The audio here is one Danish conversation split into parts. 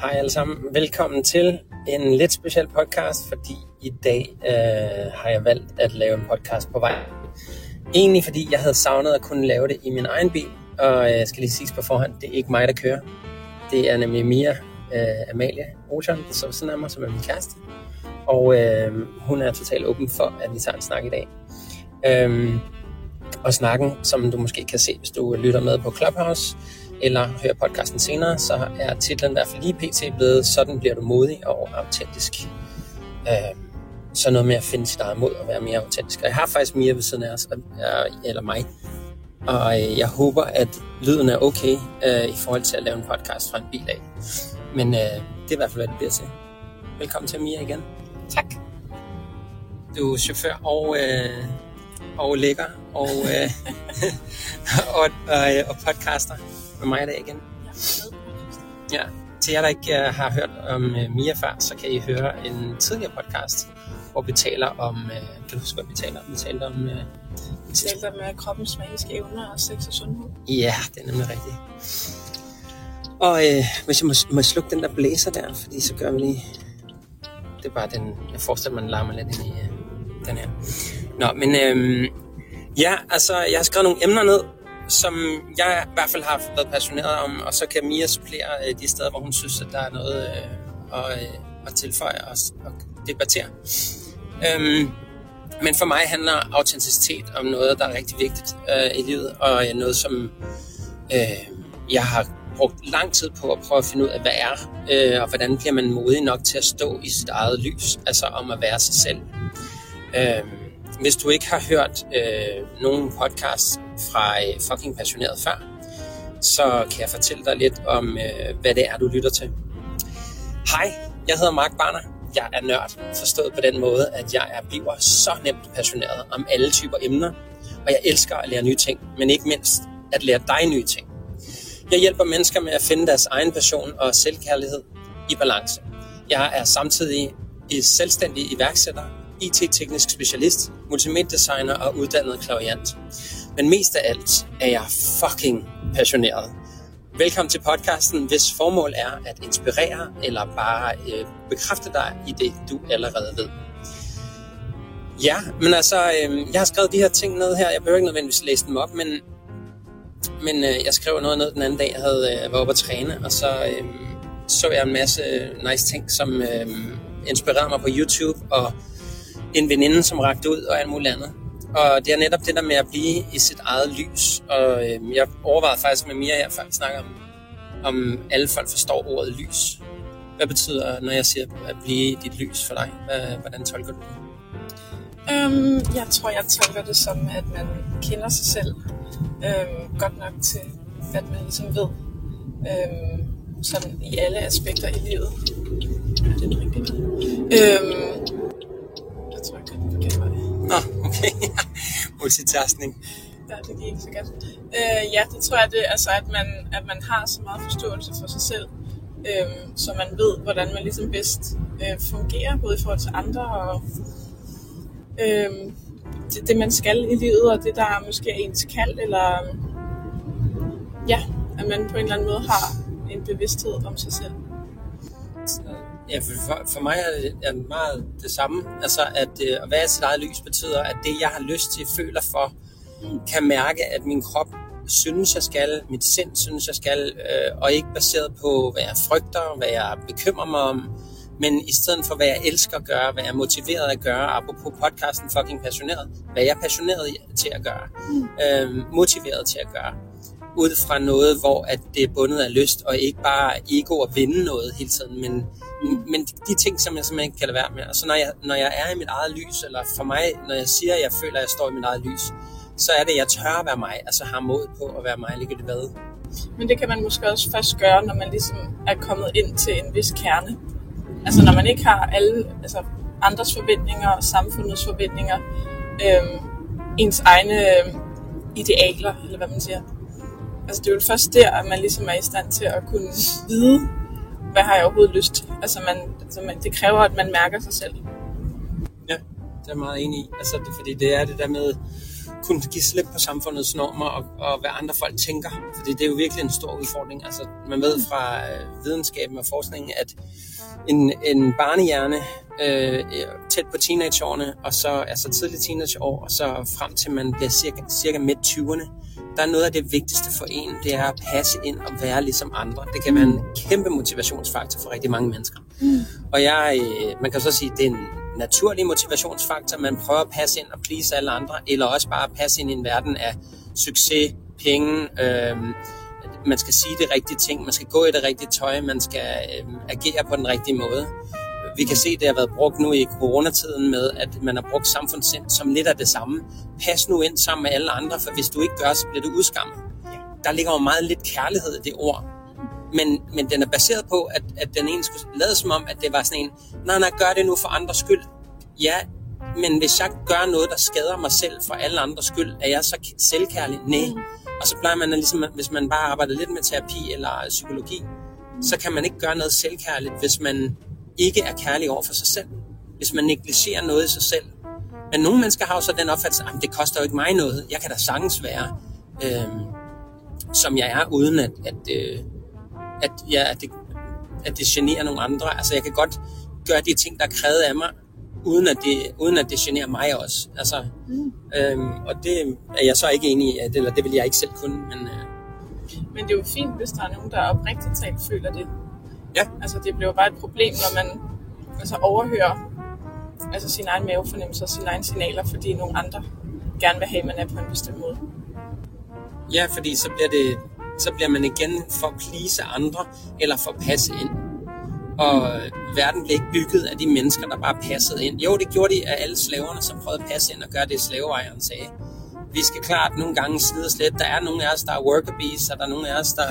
Hej alle sammen. Velkommen til en lidt speciel podcast, fordi i dag øh, har jeg valgt at lave en podcast på vej. Egentlig fordi jeg havde savnet at kunne lave det i min egen bil, og jeg skal lige sige på forhånd, det er ikke mig, der kører. Det er nemlig Mia øh, Amalie Ocean, der så sådan af mig, som er min kæreste. Og øh, hun er totalt åben for, at vi tager en snak i dag. Øh, og snakken, som du måske kan se, hvis du lytter med på Clubhouse, eller hører podcasten senere, så er titlen i hvert fald lige pt. blevet Sådan bliver du modig og autentisk. Øh, så noget med at finde sit eget mod og være mere autentisk. Og jeg har faktisk Mia ved siden af os, eller mig. Og øh, jeg håber, at lyden er okay øh, i forhold til at lave en podcast fra en bil af. Men øh, det er i hvert fald, hvad det bliver til. Velkommen til Mia igen. Tak. Du er chauffør og, øh, og lækker og, øh, og, og, og podcaster med mig i dag igen. Ja, til jer, der ikke uh, har hørt om uh, Mia før, så kan I høre en tidligere podcast, hvor vi taler om, uh, kan du huske, hvad vi taler om? Vi taler om... Uh, vi taler om kroppens magiske evner og sex og sundhed. Ja, det er nemlig rigtigt. Og uh, hvis jeg må, må slukke den der blæser der, fordi så gør vi lige... Det er bare den, jeg forestiller mig, den larmer lidt ind i uh, den her. Nå, men uh, ja, altså, jeg har skrevet nogle emner ned, som jeg i hvert fald har været passioneret om, og så kan Mia supplere øh, de steder, hvor hun synes, at der er noget øh, at, øh, at tilføje og, og debattere. Øhm, men for mig handler autenticitet om noget, der er rigtig vigtigt øh, i livet, og øh, noget, som øh, jeg har brugt lang tid på at prøve at finde ud af, hvad er, øh, og hvordan bliver man modig nok til at stå i sit eget lys, altså om at være sig selv. Øh, hvis du ikke har hørt øh, nogen podcast fra øh, Fucking Passioneret før, så kan jeg fortælle dig lidt om, øh, hvad det er, du lytter til. Hej, jeg hedder Mark Barner. Jeg er nørd, forstået på den måde, at jeg er bliver så nemt passioneret om alle typer emner, og jeg elsker at lære nye ting, men ikke mindst at lære dig nye ting. Jeg hjælper mennesker med at finde deres egen passion og selvkærlighed i balance. Jeg er samtidig selvstændig iværksætter IT-teknisk specialist, multimediedesigner og uddannet klaviant. Men mest af alt er jeg fucking passioneret. Velkommen til podcasten, hvis formål er at inspirere eller bare øh, bekræfte dig i det, du allerede ved. Ja, men altså, øh, jeg har skrevet de her ting ned her. Jeg behøver ikke nødvendigvis læse dem op, men, men øh, jeg skrev noget ned den anden dag, jeg havde øh, var oppe at træne, og så øh, så jeg en masse øh, nice ting, som øh, inspirerede mig på YouTube, og en veninde, som rakte ud og alt muligt andet. Og det er netop det der med at blive i sit eget lys. Og øh, jeg overvejede faktisk med Mia her, før vi snakker om, om alle folk forstår ordet lys. Hvad betyder, når jeg siger at blive i dit lys for dig? Hvordan tolker du det? Øhm, jeg tror, jeg tolker det som, at man kender sig selv øhm, godt nok til, at man ligesom ved, øhm, sådan i alle aspekter i livet. Er det den rigtige øhm, Nå, okay. Multitasking. Ja, det gik ikke så godt. Øh, ja, det tror jeg, det, altså, at, man, at man har så meget forståelse for sig selv, øh, så man ved, hvordan man ligesom bedst øh, fungerer, både i forhold til andre og øh, det, det, man skal i livet, og det, der måske er ens kald, eller ja, at man på en eller anden måde har en bevidsthed om sig selv. Ja, for, for mig er det er meget det samme. Altså, at øh, at være sit eget lys betyder, at det, jeg har lyst til, føler for, kan mærke, at min krop synes, jeg skal, mit sind synes, jeg skal, øh, og ikke baseret på, hvad jeg frygter, hvad jeg bekymrer mig om, men i stedet for, hvad jeg elsker at gøre, hvad jeg er motiveret at gøre, apropos podcasten fucking passioneret, hvad jeg er passioneret til at gøre, mm. øh, motiveret til at gøre ud fra noget, hvor at det er bundet af lyst, og ikke bare ego at vinde noget hele tiden, men, men de ting, som jeg simpelthen ikke kan lade være med. Og så når jeg, når jeg er i mit eget lys, eller for mig, når jeg siger, at jeg føler, at jeg står i mit eget lys, så er det, at jeg tør at være mig, altså har mod på at være mig, ligegyldigt hvad. Men det kan man måske også først gøre, når man ligesom er kommet ind til en vis kerne. Altså når man ikke har alle altså andres forventninger og samfundets forventninger, øhm, ens egne øhm, idealer, eller hvad man siger. Altså det er jo først der, at man ligesom er i stand til at kunne vide, hvad har jeg overhovedet lyst til. Altså, man, altså man, det kræver, at man mærker sig selv. Ja, det er jeg meget enig i. Altså, det, fordi det er det der med kunne give slip på samfundets normer og, og hvad andre folk tænker. Fordi det er jo virkelig en stor udfordring. Altså, man ved fra øh, videnskaben og forskningen, at en, en barnehjerne øh, tæt på teenageårene, og så altså tidlig teenageår, og så frem til man bliver cirka, cirka midt 20'erne, der er noget af det vigtigste for en, det er at passe ind og være ligesom andre. Det kan være en kæmpe motivationsfaktor for rigtig mange mennesker. Mm. Og jeg, øh, man kan så sige, at det er en naturlig motivationsfaktor. Man prøver at passe ind og please alle andre, eller også bare passe ind i en verden af succes, penge, øh, man skal sige det rigtige ting, man skal gå i det rigtige tøj, man skal øh, agere på den rigtige måde. Vi kan se, at det har været brugt nu i coronatiden med, at man har brugt samfundssind som lidt af det samme. Pas nu ind sammen med alle andre, for hvis du ikke gør, så bliver du udskammet. Der ligger jo meget lidt kærlighed i det ord. Men, men den er baseret på, at, at den ene skulle lade som om, at det var sådan en, nej, nej, gør det nu for andres skyld. Ja, men hvis jeg gør noget, der skader mig selv for alle andres skyld, er jeg så selvkærlig? Nej. Og så plejer man, ligesom, hvis man bare arbejder lidt med terapi eller psykologi, så kan man ikke gøre noget selvkærligt, hvis man ikke er kærlig over for sig selv. Hvis man negligerer noget i sig selv. Men nogle mennesker har jo så den opfattelse, at det koster jo ikke mig noget. Jeg kan da sagtens være, øh, som jeg er, uden at, at, øh, at, ja, at, det, at det generer nogle andre. Altså jeg kan godt gøre de ting, der er krævet af mig, uden at det, uden at det generer mig også. Altså, mm. øhm, og det er jeg så ikke enig i, eller det vil jeg ikke selv kunne. Men, øh. men det er jo fint, hvis der er nogen, der oprigtigt talt føler det. Ja. Altså det bliver jo bare et problem, når man altså, overhører altså, sin egen mavefornemmelse og sine egne signaler, fordi nogle andre gerne vil have, at man er på en bestemt måde. Ja, fordi så bliver, det, så bliver man igen for at please andre, eller for at passe ind. Og verden blev ikke bygget af de mennesker, der bare passede ind. Jo, det gjorde de af alle slaverne, som prøvede at passe ind og gøre det, slaveejeren sagde. Vi skal klart nogle gange slide os lidt. Der er nogle af os, der er worker bees, og der er nogle af os, der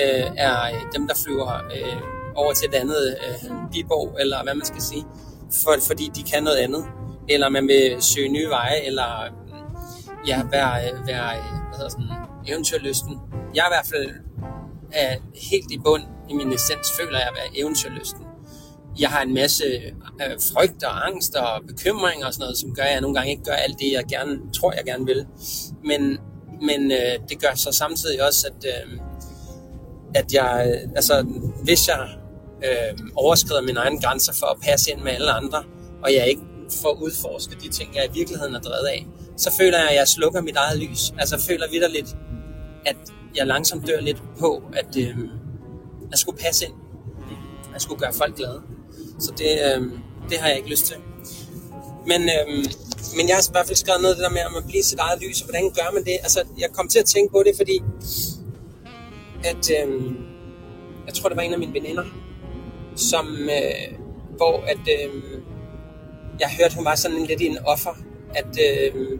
øh, er dem, der flyver øh, over til et andet øh, bibog, eller hvad man skal sige, for, fordi de kan noget andet. Eller man vil søge nye veje, eller mm, ja, være, være øh, hvad hedder sådan, eventyrlysten. Jeg er i hvert fald er helt i bund i min essens føler jeg at være eventyrlysten. Jeg har en masse øh, frygt og angst og bekymringer og sådan noget, som gør, at jeg nogle gange ikke gør alt det, jeg gerne tror, jeg gerne vil. Men, men øh, det gør så samtidig også, at, øh, at jeg, altså, hvis jeg øh, overskrider mine egne grænser for at passe ind med alle andre, og jeg ikke får udforsket de ting, jeg i virkeligheden er drevet af, så føler jeg, at jeg slukker mit eget lys. Altså føler vidderligt, at jeg langsomt dør lidt på, at øh, jeg skulle passe ind. Jeg skulle gøre folk glade. Så det, øh, det har jeg ikke lyst til. Men, øh, men jeg har i hvert fald skrevet noget af det der med, at man bliver sit eget lys, og hvordan gør man det? Altså, jeg kom til at tænke på det, fordi at, øh, jeg tror, det var en af mine veninder, som, øh, hvor at, øh, jeg hørte, hun var sådan lidt i en offer, at, øh,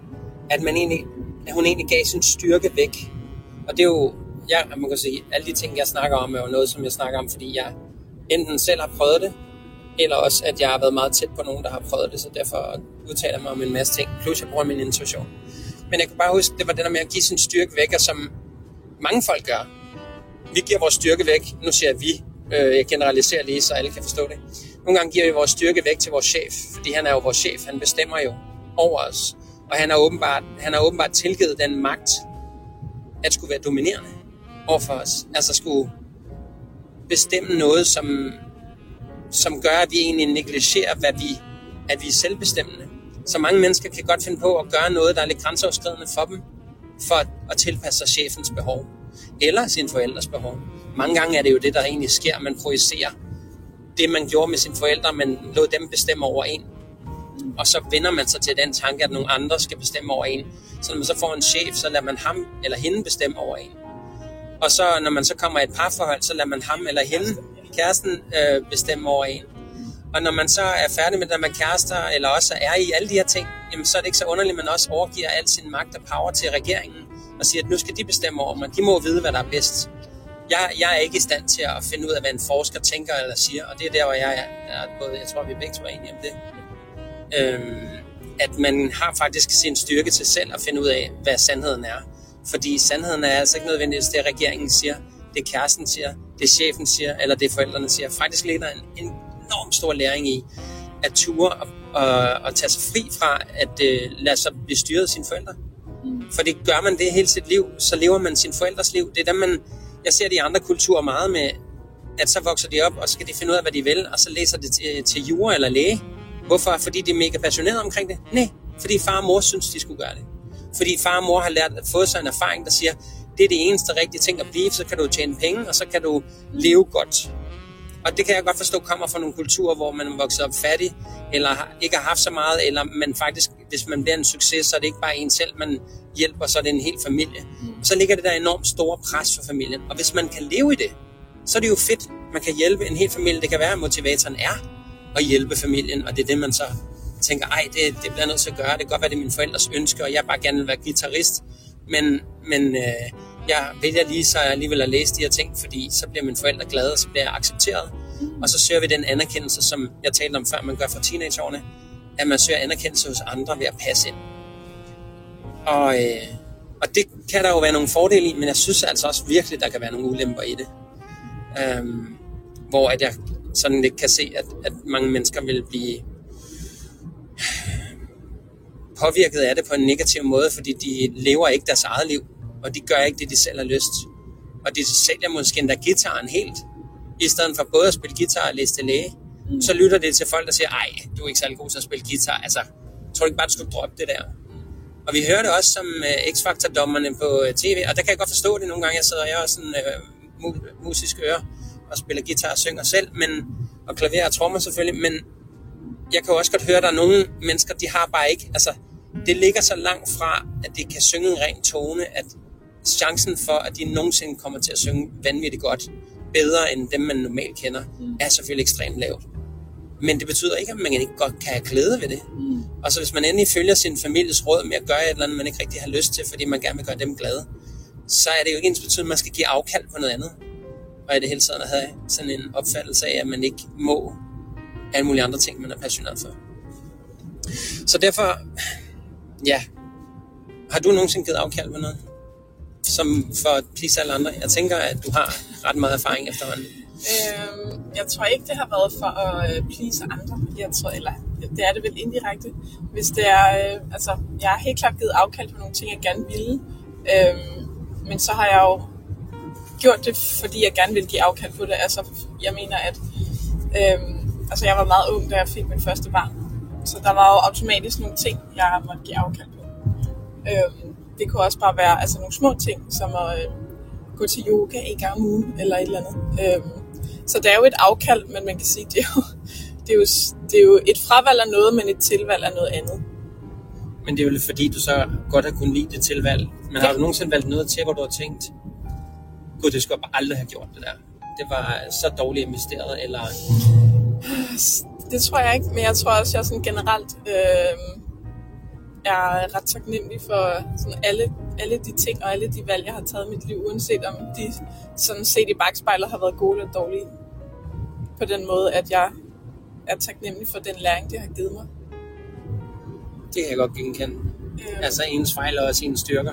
at, man egentlig, at hun egentlig gav sin styrke væk. Og det er jo, ja, man kan sige, alle de ting, jeg snakker om, er jo noget, som jeg snakker om, fordi jeg enten selv har prøvet det, eller også, at jeg har været meget tæt på nogen, der har prøvet det, så derfor udtaler jeg mig om en masse ting, plus jeg bruger min intuition. Men jeg kan bare huske, det var det der med at give sin styrke væk, og som mange folk gør. Vi giver vores styrke væk, nu siger jeg vi, øh, jeg generaliserer lige, så alle kan forstå det. Nogle gange giver vi vores styrke væk til vores chef, fordi han er jo vores chef, han bestemmer jo over os. Og han har åbenbart, han har åbenbart tilgivet den magt, at skulle være dominerende overfor os. Altså skulle bestemme noget, som, som gør, at vi egentlig negligerer, hvad vi, at vi er selvbestemmende. Så mange mennesker kan godt finde på at gøre noget, der er lidt grænseoverskridende for dem, for at, tilpasse sig chefens behov, eller sin forældres behov. Mange gange er det jo det, der egentlig sker. Man projicerer det, man gjorde med sine forældre, men lod dem bestemme over en. Og så vender man sig til den tanke, at nogle andre skal bestemme over en. Så når man så får en chef, så lader man ham eller hende bestemme over en. Og så når man så kommer i et parforhold, så lader man ham eller hende, kæresten, øh, bestemme over en. Og når man så er færdig med, at man kærester, eller også er i alle de her ting, jamen så er det ikke så underligt, at man også overgiver al sin magt og power til regeringen, og siger, at nu skal de bestemme over mig. De må vide, hvad der er bedst. Jeg, jeg er ikke i stand til at finde ud af, hvad en forsker tænker eller siger, og det er der, hvor jeg er, er både, jeg tror, vi begge to er enige om det. Øhm, at man har faktisk sin styrke til selv at finde ud af, hvad sandheden er. Fordi sandheden er altså ikke nødvendigvis det, regeringen siger, det kæresten siger, det chefen siger, eller det forældrene siger. Faktisk ligger der en, en enorm stor læring i at ture og, og, og tage sig fri fra at uh, lade sig blive styret af sine forældre. Mm. For det gør man det hele sit liv, så lever man sin forældres liv. Det er dem, man, jeg ser de andre kulturer meget med, at så vokser de op, og så skal de finde ud af, hvad de vil, og så læser de til, til jura eller læge. Hvorfor? Fordi de er mega passionerede omkring det? Nej, fordi far og mor synes, de skulle gøre det. Fordi far og mor har lært, fået sig en erfaring, der siger, det er det eneste rigtige ting at blive, så kan du tjene penge, og så kan du leve godt. Og det kan jeg godt forstå kommer fra nogle kulturer, hvor man er vokset op fattig, eller ikke har haft så meget, eller man faktisk, hvis man bliver en succes, så er det ikke bare en selv, man hjælper, så er det en hel familie. Mm. Så ligger det der enormt store pres for familien. Og hvis man kan leve i det, så er det jo fedt. Man kan hjælpe en hel familie. Det kan være, at motivatoren er at hjælpe familien, og det er det, man så tænker, ej, det, det bliver nødt til at gøre. Det kan godt være, det er mine forældres ønske, og jeg bare gerne vil være guitarist. Men, men øh, jeg vælger lige så alligevel at læse de her ting, fordi så bliver mine forældre glade, og så bliver jeg accepteret. Og så søger vi den anerkendelse, som jeg talte om før, man gør fra teenageårene, at man søger anerkendelse hos andre ved at passe ind. Og, øh, og det kan der jo være nogle fordele i, men jeg synes altså også virkelig, der kan være nogle ulemper i det. Øhm, hvor at jeg sådan lidt kan se, at, at mange mennesker vil blive påvirket af det på en negativ måde, fordi de lever ikke deres eget liv, og de gør ikke det, de selv har lyst. Og de sælger måske endda gitaren helt, i stedet for både at spille guitar og læse til læge. Mm. Så lytter det til folk, der siger, ej, du er ikke særlig god til at spille guitar. Altså, tror du ikke bare, du skulle droppe det der? Og vi hører det også som uh, X-Factor-dommerne på uh, tv, og der kan jeg godt forstå det nogle gange. Jeg sidder, jeg er sådan uh, mu- musisk øre og spiller guitar og synger selv, men, og klaver og trommer selvfølgelig, men jeg kan jo også godt høre, at der er nogle mennesker, de har bare ikke, altså det ligger så langt fra, at de kan synge en ren tone, at chancen for, at de nogensinde kommer til at synge vanvittigt godt, bedre end dem, man normalt kender, mm. er selvfølgelig ekstremt lavt. Men det betyder ikke, at man ikke godt kan have glæde ved det. Mm. Og så hvis man endelig følger sin families råd med at gøre et eller andet, man ikke rigtig har lyst til, fordi man gerne vil gøre dem glade, så er det jo ikke ens betydning, at man skal give afkald på noget andet. Og i det hele taget at have sådan en opfattelse af, at man ikke må alle mulige andre ting, man er passioneret for. Så derfor, ja, har du nogensinde givet afkald på noget? Som for at please alle andre? Jeg tænker, at du har ret meget erfaring efterhånden. Øhm, jeg tror ikke, det har været for at øh, please andre. Jeg tror, eller det er det vel indirekte. Hvis det er, øh, altså, jeg har helt klart givet afkald på nogle ting, jeg gerne ville. Øhm, men så har jeg jo gjort det, fordi jeg gerne ville give afkald på det. Altså, jeg mener, at øhm, altså, jeg var meget ung, da jeg fik min første barn. Så der var jo automatisk nogle ting, jeg måtte give afkald på. Øhm, det kunne også bare være altså, nogle små ting, som at øh, gå til yoga en gang om ugen, eller et eller andet. Øhm, så det er jo et afkald, men man kan sige, det er jo, det er jo, det er jo et fravalg af noget, men et tilvalg af noget andet. Men det er jo fordi, du så godt har kunnet lide det tilvalg. Men har du nogensinde valgt noget til, hvor du har tænkt, gud, det skulle jeg bare aldrig have gjort det der. Det var så dårligt investeret, eller... Det tror jeg ikke, men jeg tror også, jeg sådan generelt øh, er ret taknemmelig for sådan alle, alle de ting og alle de valg, jeg har taget i mit liv, uanset om de sådan set i bagspejlet har været gode eller dårlige. På den måde, at jeg er taknemmelig for den læring, det har givet mig. Det kan jeg godt genkende. Øh, altså ens fejl og ens styrker.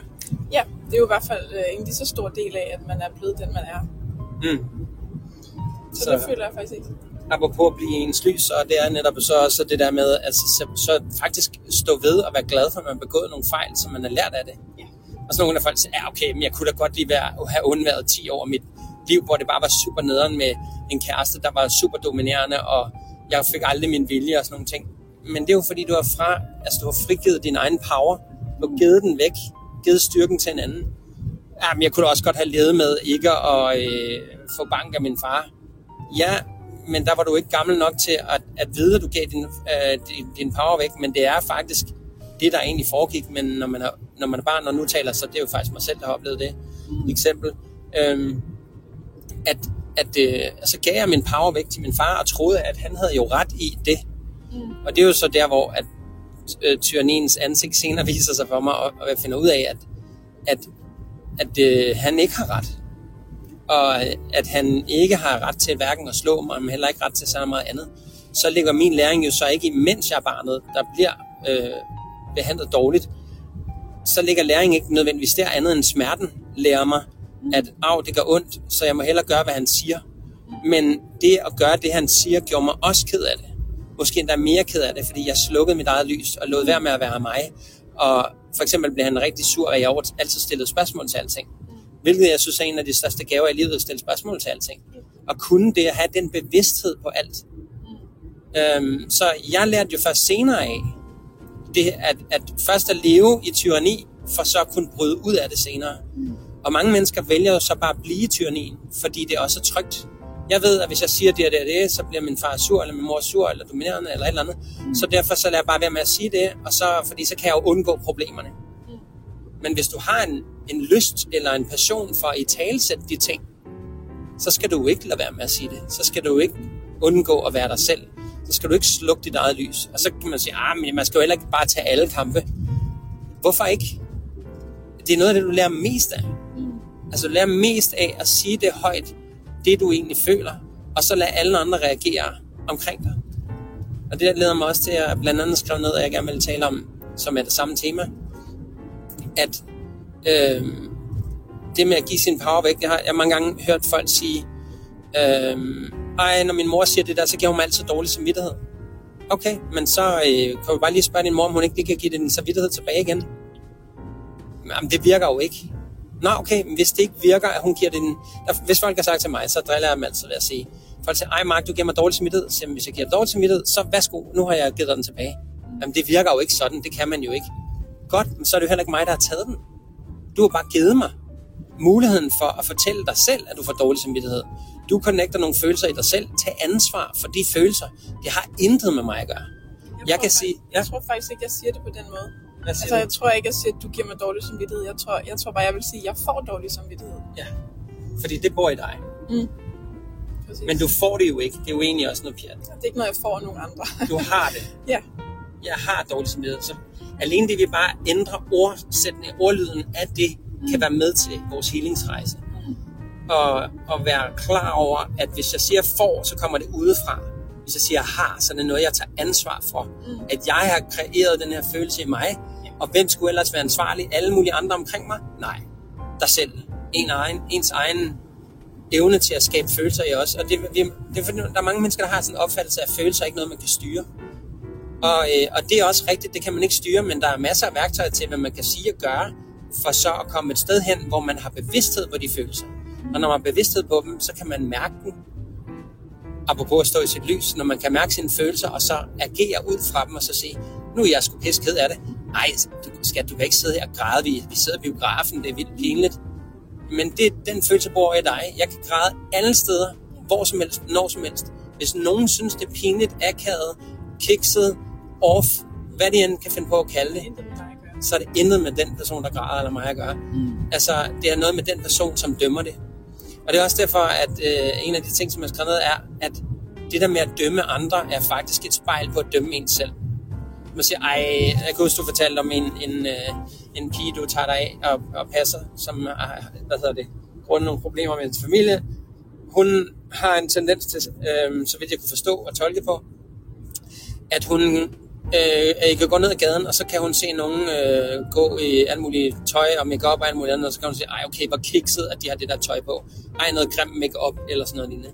Ja, det er jo i hvert fald øh, en lige så stor del af, at man er blevet den, man er. Mm. Så, så det føler jeg faktisk ikke. Apropos at blive ens lys, og det er netop så også det der med, at så, så faktisk stå ved og være glad for, at man har begået nogle fejl, som man har lært af det. Ja. Og så nogle af folk siger, ja okay, men jeg kunne da godt lige være, have undværet 10 år af mit liv, hvor det bare var super nederen med en kæreste, der var super dominerende, og jeg fik aldrig min vilje og sådan nogle ting. Men det er jo fordi, du har, fra, altså, du har frigivet din egen power, du har givet den væk, givet styrken til en anden. Jamen, jeg kunne da også godt have levet med ikke at øh, få bank af min far. Ja, men der var du ikke gammel nok til at, at vide, at du gav din, øh, din, din power væk, men det er faktisk det, der egentlig foregik, men når man er, når man er barn og nu taler, så det er jo faktisk mig selv, der har oplevet det eksempel, øhm, at, at øh, altså gav jeg min power væk til min far og troede, at han havde jo ret i det. Mm. Og det er jo så der, hvor at, øh, tyranniens ansigt senere viser sig for mig, og, og jeg finder ud af, at, at, at øh, han ikke har ret og at han ikke har ret til hverken at slå mig, men heller ikke ret til så meget andet, så ligger min læring jo så ikke imens jeg er barnet, der bliver øh, behandlet dårligt. Så ligger læringen ikke nødvendigvis der andet end smerten lærer mig, at af, det gør ondt, så jeg må hellere gøre, hvad han siger. Men det at gøre det, han siger, gjorde mig også ked af det. Måske endda mere ked af det, fordi jeg slukkede mit eget lys og lod være med at være mig. Og For eksempel blev han rigtig sur, at jeg altid stillede spørgsmål til alting. Hvilket jeg synes er en af de største gaver i livet, at stille spørgsmål til alting. Og kunne det at have den bevidsthed på alt. Øhm, så jeg lærte jo først senere af, det, at, at først at leve i tyranni, for så at kunne bryde ud af det senere. Og mange mennesker vælger jo så bare at blive i tyrannien, fordi det også er trygt. Jeg ved, at hvis jeg siger det og det og det, så bliver min far sur, eller min mor sur, eller dominerende, eller et eller andet. Så derfor så lader jeg bare være med at sige det, og så, fordi så kan jeg jo undgå problemerne. Men hvis du har en, en lyst eller en passion for at i talsætte de ting, så skal du jo ikke lade være med at sige det. Så skal du jo ikke undgå at være dig selv. Så skal du ikke slukke dit eget lys. Og så kan man sige, ah, men man skal jo heller ikke bare tage alle kampe. Hvorfor ikke? Det er noget af det, du lærer mest af. Altså du lærer mest af at sige det højt, det du egentlig føler, og så lad alle andre reagere omkring dig. Og det leder mig også til at blandt andet skrive ned, jeg gerne vil tale om, som er det samme tema, at øh, det med at give sin power væk, det har jeg mange gange hørt folk sige, øh, ej, når min mor siger det der, så giver hun mig altid dårlig samvittighed. Okay, men så øh, kan vi bare lige spørge din mor, om hun ikke lige kan give din samvittighed tilbage igen. Jamen, det virker jo ikke. Nå, okay, men hvis det ikke virker, at hun giver den... Der, hvis folk har sagt til mig, så driller jeg dem altid ved at sige, folk siger, ej Mark, du giver mig dårlig samvittighed. Så hvis jeg giver dig dårlig samvittighed, så værsgo, nu har jeg givet dig den tilbage. Jamen, det virker jo ikke sådan, det kan man jo ikke. Godt, men så er det jo heller ikke mig, der har taget den. Du har bare givet mig muligheden for at fortælle dig selv, at du får dårlig samvittighed. Du connecter nogle følelser i dig selv. Tag ansvar for de følelser. Det har intet med mig at gøre. Jeg tror kan fak- sige- ja. Jeg tror faktisk ikke, jeg siger det på den måde. Altså, jeg tror ikke, jeg siger, at du giver mig dårlig samvittighed. Jeg tror, jeg tror bare, jeg vil sige, at jeg får dårlig samvittighed. Ja, fordi det bor i dig. Præcis. Men du får det jo ikke. Det er jo egentlig også noget pjat. Det er ikke noget, jeg får af nogen andre. Du har det. ja. Jeg har dårlig samvittighed. Så alene det, vi bare ændrer ordsætning, ordlyden af det, kan være med til vores healingsrejse. Og, og være klar over, at hvis jeg siger får, så kommer det udefra. Hvis jeg siger har, så er det noget, jeg tager ansvar for. At jeg har kreeret den her følelse i mig. Og hvem skulle ellers være ansvarlig? Alle mulige andre omkring mig? Nej. Dig selv. En egen, ens egen evne til at skabe følelser i os. Og det, vi, det er der er mange mennesker, der har sådan en opfattelse af, at følelser er ikke noget, man kan styre. Og, øh, og det er også rigtigt, det kan man ikke styre, men der er masser af værktøjer til, hvad man kan sige og gøre, for så at komme et sted hen, hvor man har bevidsthed på de følelser. Og når man har bevidsthed på dem, så kan man mærke dem. Apropos at stå i sit lys, når man kan mærke sine følelser, og så agere ud fra dem, og så sige, nu er jeg sgu pisse ked af det. Ej, du, skat, du kan ikke sidde her og græde, vi, vi sidder i biografen, det er vildt pinligt. Men det, den følelse bor i dig. Jeg kan græde alle steder, hvor som helst, når som helst. Hvis nogen synes, det er pinligt, akavet, kikset, off, hvad de end kan finde på at kalde det, så er det intet med den person, der græder eller mig at gøre. Mm. Altså, det er noget med den person, som dømmer det. Og det er også derfor, at øh, en af de ting, som jeg har skrevet ned, er, at det der med at dømme andre, er faktisk et spejl på at dømme en selv. Man siger, ej, jeg kan huske, du fortalte om en, en, øh, en pige, du tager dig af og, og passer, som har, hvad hedder det, grundet nogle problemer med hendes familie. Hun har en tendens til, øh, så vidt jeg kunne forstå og tolke på, at hun øh, kan gå ned ad gaden, og så kan hun se nogen øh, gå i alt muligt tøj og makeup og alt muligt andet, og så kan hun sige, ej okay, hvor kikset, at de har det der tøj på. Ej, noget grim makeup eller sådan noget lignende.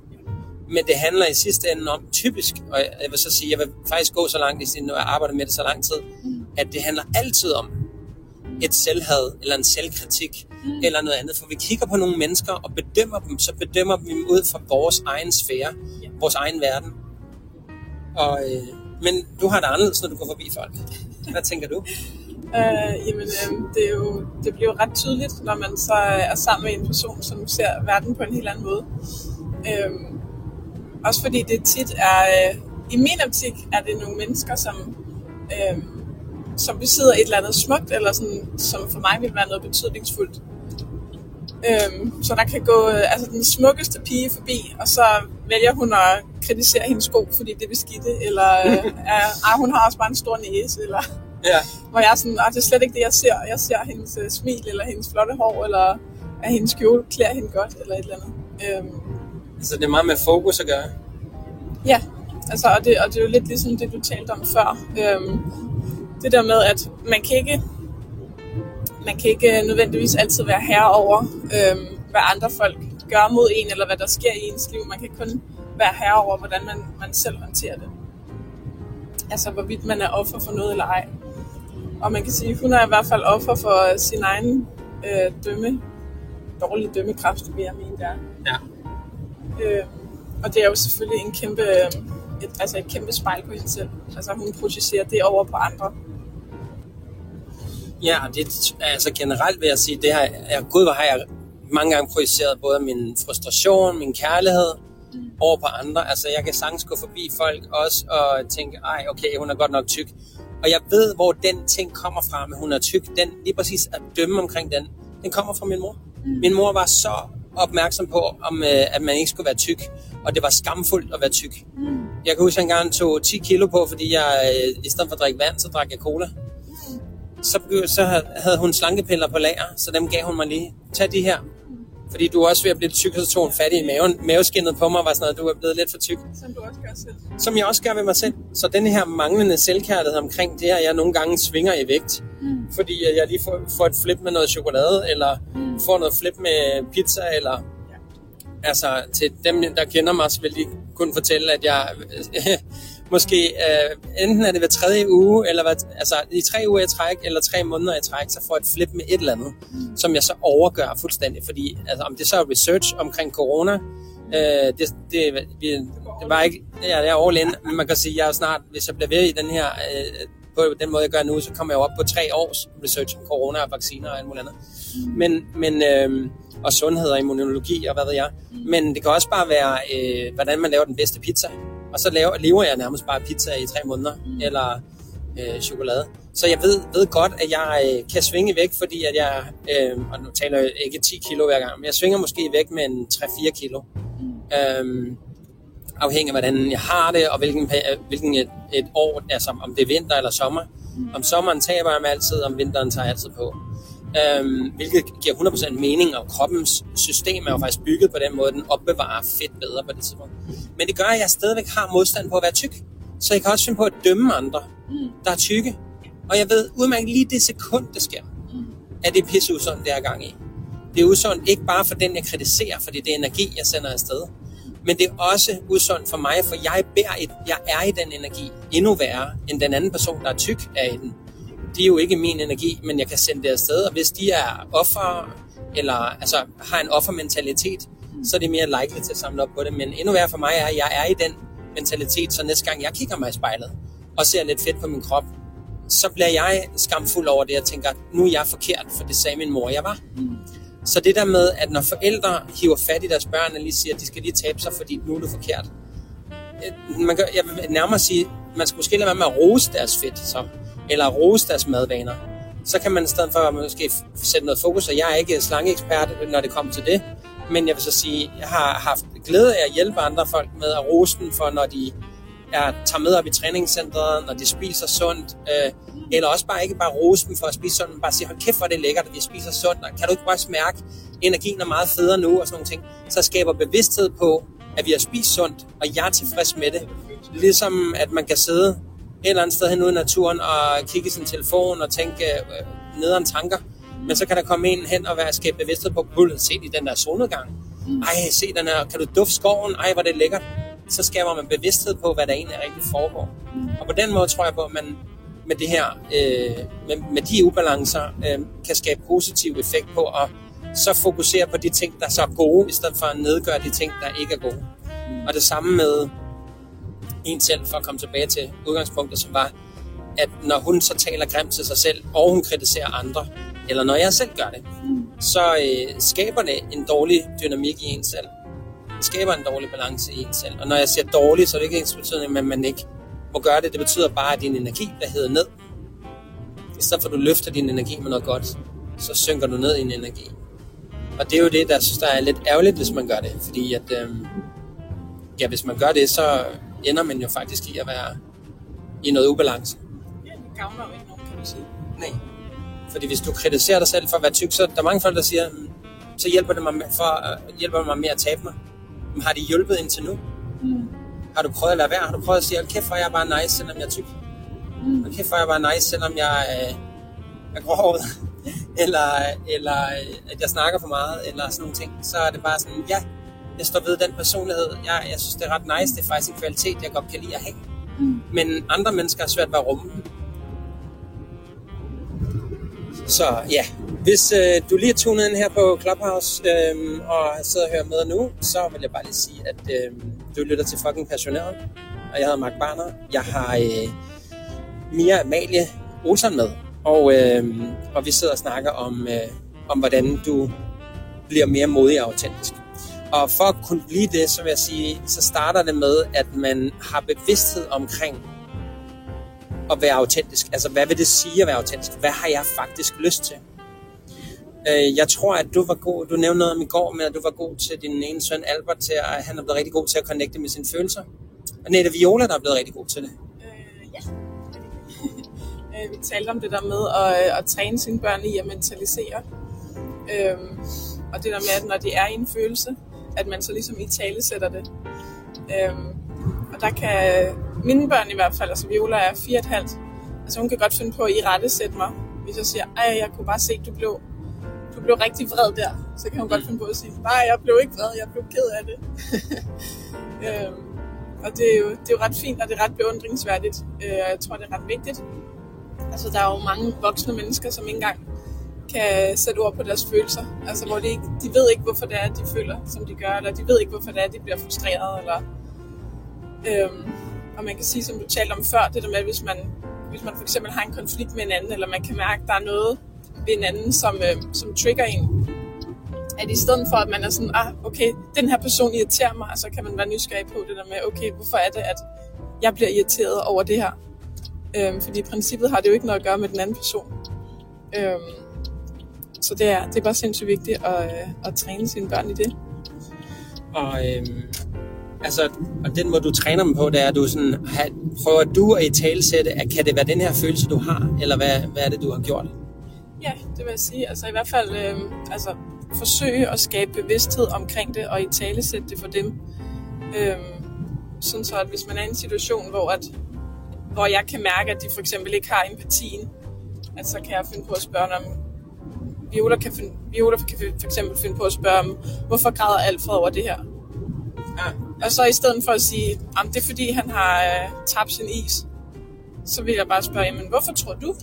Men det handler i sidste ende om, typisk, og jeg vil så sige, jeg vil faktisk gå så langt, når jeg arbejder med det så lang tid, at det handler altid om et selvhad, eller en selvkritik, mm. eller noget andet. For vi kigger på nogle mennesker og bedømmer dem, så bedømmer vi dem ud fra vores egen sfære, Ja. vores egen verden. Og, øh, men du har det anderledes, når du går forbi folk. Hvad tænker du? Øh, jamen, øh, det, er jo, det bliver jo ret tydeligt, når man så er sammen med en person, som ser verden på en helt anden måde. Øh, også fordi det tit er, øh, i min optik, er det nogle mennesker, som, øh, som besidder et eller andet smukt, eller sådan, som for mig vil være noget betydningsfuldt. Øhm, så der kan gå øh, altså den smukkeste pige forbi, og så vælger hun at kritisere hendes sko, fordi det er beskidte, eller øh, ej, hun har også bare en stor næse, eller Ja. hvor jeg er sådan, det er slet ikke det, jeg ser. Jeg ser hendes øh, smil, eller hendes flotte hår, eller at hendes kjole klæder hende godt, eller et eller andet. Øhm, Så det er meget med fokus at gøre. ja, altså, og, det, og det er jo lidt ligesom det, du talte om før. Øhm, det der med, at man kan ikke, man kan ikke nødvendigvis altid være herre over, øhm, hvad andre folk gør mod en, eller hvad der sker i ens liv. Man kan kun være herre over, hvordan man, man selv håndterer det. Altså, hvorvidt man er offer for noget eller ej. Og man kan sige, at hun er i hvert fald offer for sin egen øh, dømme, dårlige dømmekraft, vil jeg mene, der. Ja. Øh, og det er jo selvfølgelig en kæmpe, øh, et, altså et kæmpe spejl på hende selv. Altså hun projicerer det over på andre. Ja, det, altså generelt vil jeg sige, det har jeg, gud, hvor har jeg mange gange projiceret både min frustration, min kærlighed mm. over på andre. Altså jeg kan sagtens gå forbi folk også og tænke, ej okay, hun er godt nok tyk. Og jeg ved, hvor den ting kommer fra, med hun er tyk. Den, lige præcis at dømme omkring den, den kommer fra min mor. Mm. Min mor var så opmærksom på, om, øh, at man ikke skulle være tyk, og det var skamfuldt at være tyk. Mm. Jeg kan huske, at jeg engang tog 10 kilo på, fordi jeg øh, i stedet for at drikke vand, så drak jeg cola. Så, så havde hun slankepiller på lager, så dem gav hun mig lige. Tag de her, fordi du er også ved at blive tyk, og så tog hun fat i maven. Maveskinnet på mig var sådan noget, du er blevet lidt for tyk. Som du også gør selv. Som jeg også gør ved mig selv. Så den her manglende selvkærlighed omkring det, at jeg nogle gange svinger i vægt. Mm. Fordi jeg lige får, får et flip med noget chokolade, eller mm. får noget flip med pizza, eller... Ja. Altså, til dem, der kender mig, så vil de kunne fortælle, at jeg måske øh, enten er det hver tredje uge, eller hvad, altså i tre uger i træk, eller tre måneder i træk, så får jeg et flip med et eller andet, mm. som jeg så overgør fuldstændig, fordi altså, om det så er research omkring corona, øh, det, det, vi, det var ikke, er, det er all in, men man kan sige, jeg er snart, hvis jeg bliver ved i den her, øh, på den måde jeg gør nu, så kommer jeg op på tre års research om corona og vacciner og alt muligt andet. Mm. Men, men øh, og sundhed og immunologi og hvad ved jeg. Mm. Men det kan også bare være, øh, hvordan man laver den bedste pizza og så laver, lever jeg nærmest bare pizza i tre måneder, mm. eller øh, chokolade. Så jeg ved, ved godt, at jeg øh, kan svinge væk, fordi at jeg, øh, og nu taler jeg ikke 10 kilo hver gang, men jeg svinger måske væk med en 3-4 kilo. Mm. Øhm, afhængig af, hvordan jeg har det, og hvilken, hvilken et, et år, altså om det er vinter eller sommer. Mm. Om sommeren taber jeg mig altid, om vinteren tager jeg altid på. Øhm, hvilket giver 100% mening, og kroppens system er jo faktisk bygget på den måde, den opbevarer fedt bedre på det tidspunkt. Men det gør, at jeg stadigvæk har modstand på at være tyk. Så jeg kan også finde på at dømme andre, mm. der er tykke. Og jeg ved udmærket lige det sekund, det sker, mm. at det er pisse usundt, det er gang i. Det er usundt ikke bare for den, jeg kritiserer, fordi det er energi, jeg sender afsted. Men det er også usundt for mig, for jeg, bærer et, jeg er i den energi endnu værre, end den anden person, der er tyk, er i den de er jo ikke min energi, men jeg kan sende det afsted. Og hvis de er offer, eller altså, har en offermentalitet, så er det mere likely til at samle op på det. Men endnu værre for mig er, at jeg er i den mentalitet, så næste gang jeg kigger mig i spejlet og ser lidt fedt på min krop, så bliver jeg skamfuld over det og tænker, nu er jeg forkert, for det sagde min mor, jeg var. Mm. Så det der med, at når forældre hiver fat i deres børn og lige siger, at de skal lige tabe sig, fordi nu er du forkert. Øh, man kan, jeg vil nærmere sige, man skal måske lade være med at rose deres fedt. Så eller rose deres madvaner, så kan man i stedet for måske sætte noget fokus, og jeg er ikke slangeekspert, når det kommer til det, men jeg vil så sige, jeg har haft glæde af at hjælpe andre folk med at rose dem for, når de er, tager med op i træningscenteret, når de spiser sundt, øh, eller også bare ikke bare rose dem for at spise sundt, men bare sige, hold kæft, hvor det lækkert, at vi spiser sundt, og kan du ikke bare mærke, energien er meget federe nu, og sådan nogle ting, så skaber bevidsthed på, at vi har spist sundt, og jeg er tilfreds med det. Ligesom at man kan sidde et eller andet sted hen ude i naturen og kigge i sin telefon og tænke øh, nederen tanker. Men så kan der komme en hen og være skabe bevidsthed på, gulvet. se i den der solnedgang. Ej, se den her, kan du dufte skoven? Ej, hvor det er lækkert. Så skaber man bevidsthed på, hvad der egentlig rigtig foregår. Og på den måde tror jeg på, at man med det her, øh, med, med de ubalancer, øh, kan skabe positiv effekt på at så fokusere på de ting, der så er gode, i stedet for at nedgøre de ting, der ikke er gode. Og det samme med en selv, for at komme tilbage til udgangspunktet, som var, at når hun så taler grimt til sig selv, og hun kritiserer andre, eller når jeg selv gør det, mm. så øh, skaber det en dårlig dynamik i en selv. Det skaber en dårlig balance i en selv. Og når jeg siger dårlig, så er det ikke ens betydning, at man ikke må gøre det. Det betyder bare, at din energi bliver hedder ned. I stedet for at du løfter din energi med noget godt, så synker du ned i en energi. Og det er jo det, der synes, der er lidt ærgerligt, hvis man gør det. Fordi at, øh, ja, hvis man gør det, så ender man jo faktisk i at være i noget ubalance. Ja, det gavner jo ikke nogen, kan man sige. Nej. Fordi hvis du kritiserer dig selv for at være tyk, så der er mange folk, der siger, mm, så hjælper det mig med, for, uh, hjælper det mig med at tabe mig. Men har de hjulpet indtil nu? Mm. Har du prøvet at lade være? Har du prøvet at sige, kæft, hvor er jeg bare nice, selvom jeg er tyk? Mm. kæft, hvor er jeg bare nice, selvom jeg uh, er gråhåret? eller, eller uh, at jeg snakker for meget, eller sådan nogle ting. Så er det bare sådan, ja, jeg står ved den personlighed. Jeg, jeg synes, det er ret nice. Det er faktisk en kvalitet, jeg godt kan lide at have. Mm. Men andre mennesker er svært ved at rumme. Så ja, hvis øh, du lige er tunet ind her på Clubhouse øh, og sidder og hører med nu, så vil jeg bare lige sige, at øh, du lytter til fucking passioneret. Og jeg hedder Mark Barner. Jeg har øh, Mia Amalie Olsen med. Og, øh, og vi sidder og snakker om, øh, om, hvordan du bliver mere modig og autentisk. Og for at kunne blive det, så vil jeg sige, så starter det med, at man har bevidsthed omkring at være autentisk. Altså, hvad vil det sige at være autentisk? Hvad har jeg faktisk lyst til? Øh, jeg tror, at du var god, du nævnte noget om i går med, at du var god til din ene søn Albert, til at han er blevet rigtig god til at connecte med sine følelser. Og Nette Viola, der er blevet rigtig god til det. Øh, ja. øh, vi talte om det der med at, øh, at træne sine børn i at mentalisere. Øh, og det der med, at når de er i en følelse, at man så ligesom i tale sætter det. Øhm, og der kan mine børn i hvert fald, altså Viola er 4,5, altså hun kan godt finde på at i rette sætte mig, hvis jeg siger, ej, jeg kunne bare se, du blev, du blev rigtig vred der. Så kan hun godt finde på at sige, nej, jeg blev ikke vred, jeg blev ked af det. øhm, og det er, jo, det er jo ret fint, og det er ret beundringsværdigt. Øh, jeg tror, det er ret vigtigt. Altså, der er jo mange voksne mennesker, som ikke engang kan sætte ord på deres følelser. Altså, hvor de, ikke, de ved ikke, hvorfor det er, de føler, som de gør, eller de ved ikke, hvorfor det er, de bliver frustreret, eller... Øhm, og man kan sige, som du talte om før, det der med, hvis man, hvis man for eksempel har en konflikt med en anden, eller man kan mærke, at der er noget ved en anden, som, øh, som trigger en, at i stedet for, at man er sådan, ah, okay, den her person irriterer mig, så kan man være nysgerrig på det der med, okay, hvorfor er det, at jeg bliver irriteret over det her? Øhm, fordi i princippet har det jo ikke noget at gøre med den anden person. Øhm, så det er, det er bare sindssygt vigtigt at, øh, at træne sine børn i det. Og, øhm, altså, og den måde, du træner dem på, det er, at du sådan, have, prøver du at i talsætte, at kan det være den her følelse, du har, eller hvad, hvad er det, du har gjort? Ja, det vil jeg sige. Altså i hvert fald øh, altså, forsøge at skabe bevidsthed omkring det, og i talesætte det for dem. Øh, sådan så, at hvis man er i en situation, hvor, at, hvor jeg kan mærke, at de for eksempel ikke har empatien, at så kan jeg finde på at spørge om, Viola kan, finde, Viola kan for eksempel finde på at spørge om, hvorfor græder Alfred over det her? Ja. Og så i stedet for at sige, om det er fordi, han har øh, tabt sin is, så vil jeg bare spørge, jamen, hvorfor tror du?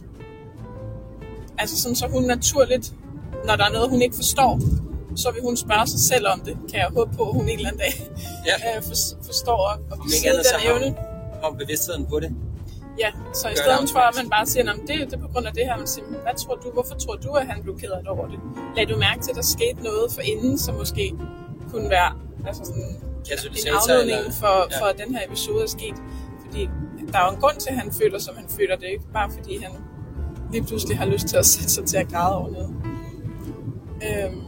Altså sådan, så hun naturligt, når der er noget, hun ikke forstår, så vil hun spørge sig selv om det, kan jeg håbe på, at hun en eller anden dag ja. øh, forstår og, og besidder den evne. Om bevidstheden på det. Ja, så i stedet for, at man bare siger, at det, det er på grund af det her, man siger, hvad tror du, hvorfor tror du, at han blev ked af over det? Lad du mærke til, at der skete noget for inden, som måske kunne være altså sådan, en afledning for, ja. for, at den her episode er sket. Fordi der er jo en grund til, at han føler, som han føler det, ikke bare fordi han lige pludselig har lyst til at sætte sig til at græde over noget. Øhm,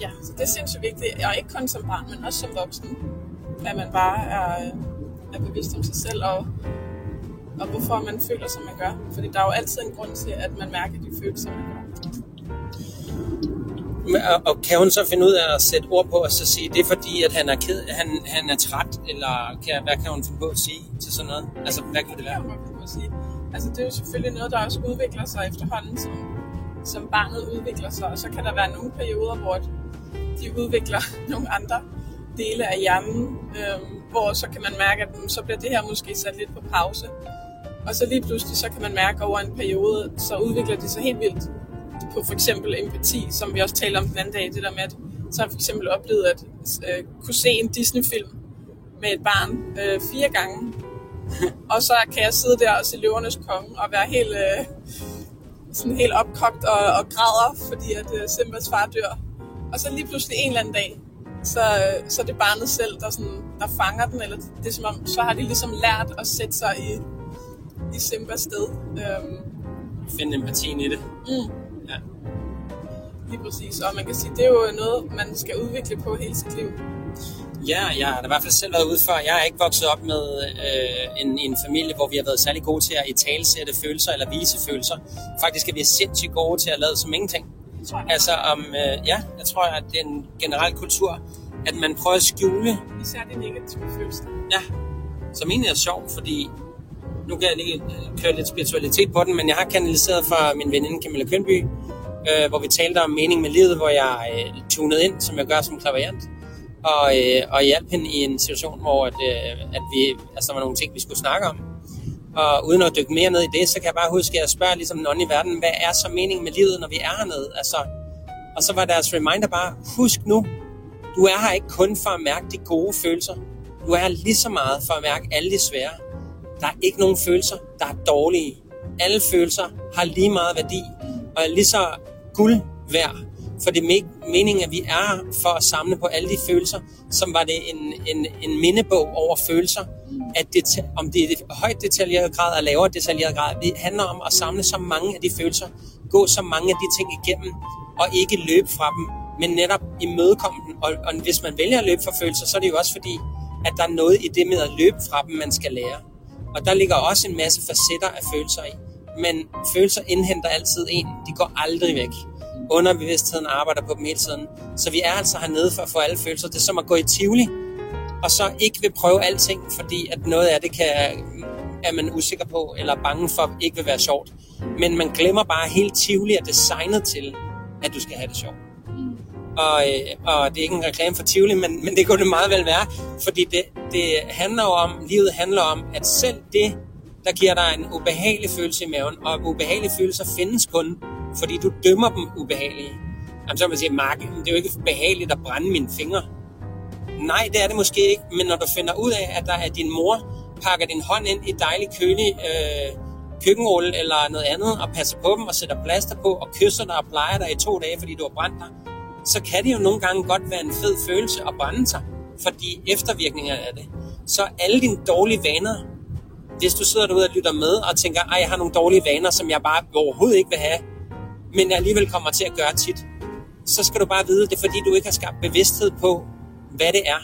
ja, så det er sindssygt vigtigt, og ikke kun som barn, men også som voksen, at man bare er, er bevidst om sig selv og og hvorfor man føler, som man gør. Fordi der er jo altid en grund til, at man mærker de følelser, man gør. Og kan hun så finde ud af at sætte ord på og så sige, det er fordi, at han er ked, han, han er træt, eller kan, hvad kan hun finde på at sige til sådan noget? Altså, hvad kan det være? Kan sige. Altså, det er jo selvfølgelig noget, der også udvikler sig efterhånden, som, som barnet udvikler sig. Og så kan der være nogle perioder, hvor de udvikler nogle andre dele af hjernen, øh, hvor så kan man mærke, at så bliver det her måske sat lidt på pause. Og så lige pludselig, så kan man mærke over en periode, så udvikler de sig helt vildt på for eksempel empati, som vi også talte om den anden dag, det der med, at så har jeg for eksempel oplevet at øh, kunne se en Disney-film med et barn øh, fire gange. og så kan jeg sidde der og se Løvernes Konge og være helt, øh, sådan helt opkogt og, og græder, fordi at øh, Simbas far dør. Og så lige pludselig en eller anden dag, så, så er det barnet selv, der, sådan, der fanger den, eller det er som om, så har de ligesom lært at sætte sig i i Simbas sted. Øhm, Finde empatien i det. Mm. Ja. Lige præcis. Og man kan sige, det er jo noget, man skal udvikle på hele sit liv. Ja, jeg har i hvert fald selv været ude for. Jeg er ikke vokset op med øh, en, en familie, hvor vi har været særlig gode til at italesætte følelser eller vise følelser. Faktisk er vi sindssygt gode til at lade som ingenting. Altså om, øh, ja, jeg tror, at det er en generel kultur, at man prøver at skjule. Især de negative følelser. Ja, som egentlig er sjovt, fordi nu kan jeg lige øh, køre lidt spiritualitet på den, men jeg har kanaliseret fra min veninde Camilla Kønby, øh, hvor vi talte om mening med livet, hvor jeg øh, tunede ind, som jeg gør som klaverant, og, øh, og hjalp hende i en situation, hvor at, øh, at vi, altså, der var nogle ting, vi skulle snakke om. Og uden at dykke mere ned i det, så kan jeg bare huske, at jeg spørger ligesom nogen i verden, hvad er så meningen med livet, når vi er hernede? Altså, og så var deres reminder bare, husk nu, du er her ikke kun for at mærke de gode følelser. Du er her lige så meget for at mærke alle de svære. Der er ikke nogen følelser, der er dårlige. Alle følelser har lige meget værdi, og er lige så guld værd. For det er meningen, at vi er her for at samle på alle de følelser, som var det en, en, en mindebog over følelser, at det, om det er højt detaljeret grad eller lavere detaljeret grad. Det handler om at samle så mange af de følelser, gå så mange af de ting igennem, og ikke løbe fra dem, men netop imødekomme dem. Og, og hvis man vælger at løbe fra følelser, så er det jo også fordi, at der er noget i det med at løbe fra dem, man skal lære. Og der ligger også en masse facetter af følelser i. Men følelser indhenter altid en. De går aldrig væk. Underbevidstheden arbejder på dem hele tiden. Så vi er altså hernede for at få alle følelser. Det er som at gå i Tivoli, og så ikke vil prøve alting, fordi at noget af det kan, er man usikker på, eller bange for ikke vil være sjovt. Men man glemmer bare, at hele Tivoli er designet til, at du skal have det sjovt. Og, øh, og det er ikke en reklame for Tivoli, men, men det kunne det meget vel være, fordi det, det handler jo om, livet handler om, at selv det, der giver dig en ubehagelig følelse i maven, og ubehagelige følelser findes kun, fordi du dømmer dem ubehagelige. Jamen, så man siger, Mark, det er jo ikke behageligt at brænde mine fingre. Nej, det er det måske ikke, men når du finder ud af, at der er din mor pakker din hånd ind i dejlig kølig øh, køkkenrulle eller noget andet, og passer på dem og sætter plaster på, og kysser dig og plejer dig i to dage, fordi du har brændt dig, så kan det jo nogle gange godt være en fed følelse at brænde sig, fordi eftervirkningerne af det. Så alle dine dårlige vaner, hvis du sidder derude og lytter med og tænker, ej, jeg har nogle dårlige vaner, som jeg bare overhovedet ikke vil have, men jeg alligevel kommer til at gøre tit, så skal du bare vide, det er fordi, du ikke har skabt bevidsthed på, hvad det er.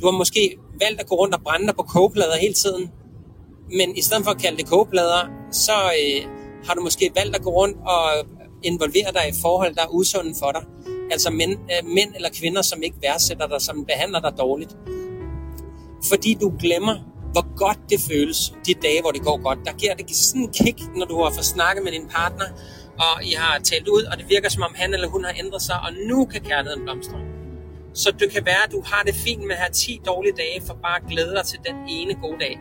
Du har måske valgt at gå rundt og brænde dig på kogeplader hele tiden, men i stedet for at kalde det kogeplader, så øh, har du måske valgt at gå rundt og involvere dig i forhold, der er usunde for dig. Altså mænd, øh, mænd eller kvinder, som ikke værdsætter dig, som behandler dig dårligt. Fordi du glemmer, hvor godt det føles de dage, hvor det går godt. Der giver det sådan en kick, når du har fået snakket med din partner, og I har talt ud, og det virker som om han eller hun har ændret sig, og nu kan kærligheden blomstre. Så det kan være, at du har det fint med at have 10 dårlige dage, for bare at glæde dig til den ene gode dag.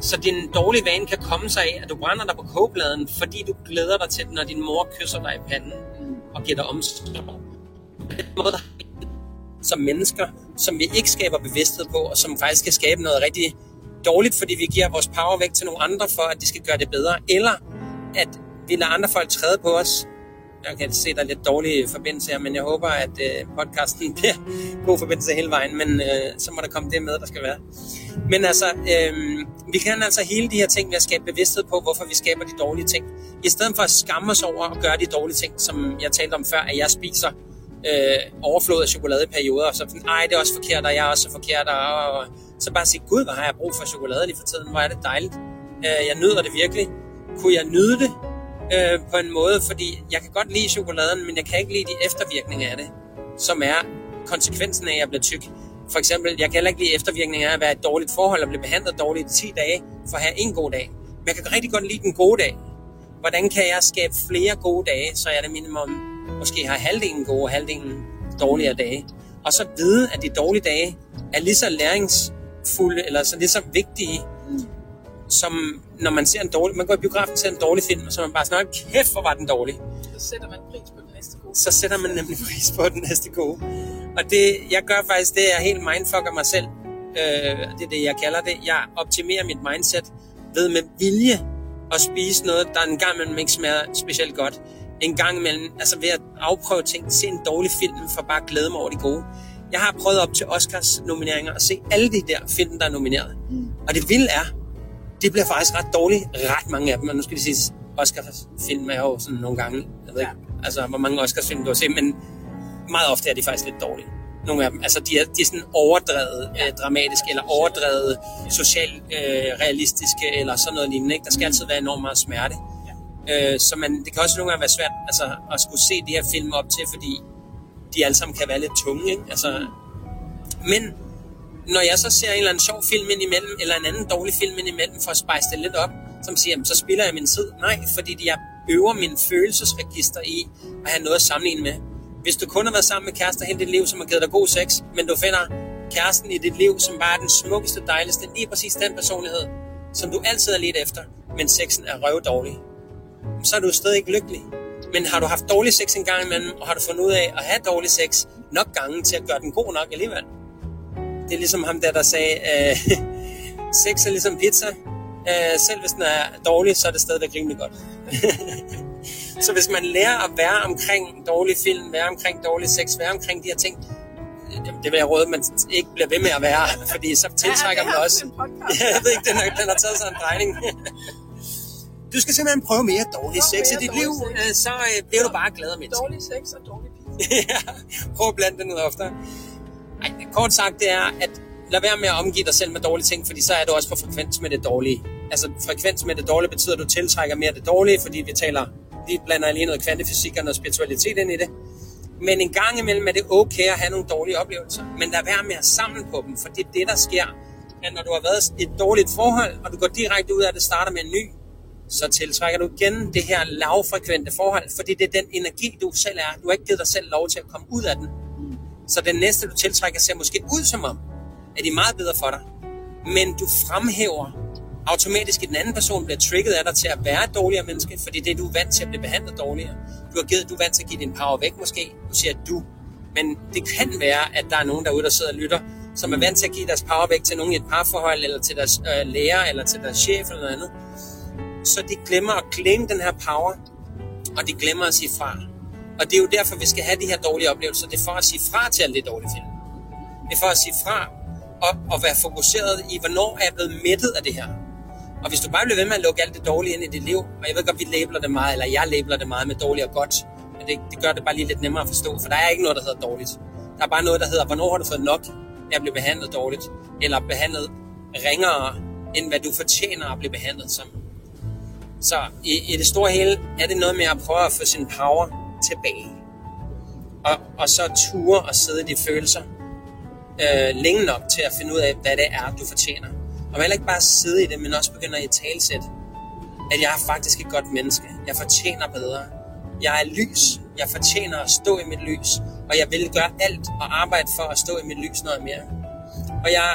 Så din dårlige vane kan komme sig af, at du brænder dig på kogebladen, fordi du glæder dig til den, når din mor kysser dig i panden og giver dig omsorg. På den måde som mennesker, som vi ikke skaber bevidsthed på, og som faktisk kan skabe noget rigtig dårligt, fordi vi giver vores power væk til nogle andre, for at de skal gøre det bedre, eller at vi lader andre folk træde på os, jeg kan se, der er lidt dårlige forbindelse her, men jeg håber, at øh, podcasten bliver god forbindelse hele vejen, men øh, så må der komme det med, der skal være. Men altså, øh, vi kan altså hele de her ting ved at skabe bevidsthed på, hvorfor vi skaber de dårlige ting. I stedet for at skamme os over at gøre de dårlige ting, som jeg talte om før, at jeg spiser øh, overflod af chokolade i perioder, og så sådan, ej, det er også forkert, og jeg er også forkert, og, og så bare sige, gud, hvor har jeg brug for chokolade lige for tiden, hvor er det dejligt. Øh, jeg nyder det virkelig. Kunne jeg nyde det øh, på en måde, fordi jeg kan godt lide chokoladen, men jeg kan ikke lide de eftervirkninger af det, som er konsekvensen af, at jeg bliver tyk. For eksempel, jeg kan heller ikke lide eftervirkninger af at være et dårligt forhold og blive behandlet dårligt i 10 dage for at have en god dag. Men jeg kan rigtig godt lide den gode dag. Hvordan kan jeg skabe flere gode dage, så jeg det minimum måske har halvdelen gode og halvdelen dårligere dage. Og så vide, at de dårlige dage er lige så læringsfulde, eller så lige så vigtige, som når man ser en dårlig, man går i biografen og ser en dårlig film, og så man bare sådan, kæft, hvor var den dårlig. Så sætter man pris på den næste gode. Så sætter man nemlig pris på den næste gode. Og det, jeg gør faktisk det, jeg helt mindfucker mig selv. Øh, det er det, jeg kalder det. Jeg optimerer mit mindset ved med vilje at spise noget, der en gang imellem ikke smager specielt godt. En gang imellem, altså ved at afprøve ting, se en dårlig film, for bare at glæde mig over de gode. Jeg har prøvet op til Oscars nomineringer at se alle de der film, der er nomineret. Mm. Og det vilde er, det bliver faktisk ret dårligt, ret mange af dem. Og nu skal det siges, Oscars film er jo sådan nogle gange, jeg ved ikke, altså hvor mange Oscars film du har set, men meget ofte er de faktisk lidt dårlige. Nogle af dem, altså de er, de er sådan overdrevet ja. øh, dramatiske, eller overdrevet socialt øh, realistiske, eller sådan noget lignende. Ikke? Der skal altid være enormt meget smerte. Ja. Øh, så man, det kan også nogle gange være svært altså, at skulle se de her film op til, fordi de alle sammen kan være lidt tunge. Ikke? Altså, men når jeg så ser en eller anden sjov film ind imellem, eller en anden dårlig film ind imellem, for at spejse det lidt op, som siger, jamen, så spiller jeg min tid. Nej, fordi jeg øver min følelsesregister i at have noget at sammenligne med. Hvis du kun har været sammen med kærester hele dit liv, som har givet dig god sex, men du finder kæresten i dit liv, som bare er den smukkeste, dejligste, lige præcis den personlighed, som du altid har lidt efter, men sexen er røv dårlig, så er du stadig ikke lykkelig. Men har du haft dårlig sex en gang imellem, og har du fundet ud af at have dårlig sex nok gange til at gøre den god nok alligevel? Det er ligesom ham der, der sagde, øh, sex er ligesom pizza. Øh, selv hvis den er dårlig, så er det stadigvæk rimelig godt. så hvis man lærer at være omkring dårlig film, være omkring dårlig sex, være omkring de her ting, det vil jeg råde, at man ikke bliver ved med at være, fordi så tiltrækker ja, man også. jeg ved ikke, den har, den har taget sig en drejning. du skal simpelthen prøve mere dårlig sex i dit liv, sex. Øh, så øh, bliver du bare glad og Dårlig sex og dårlig ja, prøv at blande det noget oftere. Ej, kort sagt, det er, at lad være med at omgive dig selv med dårlige ting, fordi så er du også på frekvens med det dårlige. Altså, frekvens med det dårlige betyder, at du tiltrækker mere det dårlige, fordi vi taler, vi blander lige noget kvantefysik og noget spiritualitet ind i det. Men en gang imellem er det okay at have nogle dårlige oplevelser. Men lad være med at samle på dem, for det er det, der sker. At når du har været i et dårligt forhold, og du går direkte ud af det, starter med en ny, så tiltrækker du igen det her lavfrekvente forhold, fordi det er den energi, du selv er. Du har ikke givet dig selv lov til at komme ud af den. Så den næste, du tiltrækker, ser måske ud som om, at de er meget bedre for dig. Men du fremhæver automatisk, at den anden person bliver trigget af dig til at være et dårligere menneske, fordi det er du er vant til at blive behandlet dårligere. Du har givet, du er vant til at give din power væk måske. Du siger du. Men det kan være, at der er nogen derude, der sidder og lytter, som er vant til at give deres power væk til nogen i et parforhold, eller til deres øh, lærer, eller til deres chef, eller noget andet. Så de glemmer at claim den her power, og de glemmer at sige fra. Og det er jo derfor, vi skal have de her dårlige oplevelser. Det er for at sige fra til alle det dårlige film. Det er for at sige fra og, og være fokuseret i, hvornår er jeg blevet mættet af det her. Og hvis du bare bliver ved med at lukke alt det dårlige ind i dit liv, og jeg ved godt, vi labeler det meget, eller jeg labeler det meget med dårligt og godt, men det, det gør det bare lige lidt nemmere at forstå, for der er ikke noget, der hedder dårligt. Der er bare noget, der hedder, hvornår har du fået nok af at blive behandlet dårligt, eller behandlet ringere, end hvad du fortjener at blive behandlet som. Så i, i det store hele er det noget med at prøve at få sin power tilbage. Og, og så ture og sidde i de følelser øh, længe nok til at finde ud af, hvad det er, du fortjener. Og heller ikke bare sidde i det, men også begynde at i talsæt, at jeg er faktisk et godt menneske. Jeg fortjener bedre. Jeg er lys. Jeg fortjener at stå i mit lys. Og jeg vil gøre alt og arbejde for at stå i mit lys noget mere. Og jeg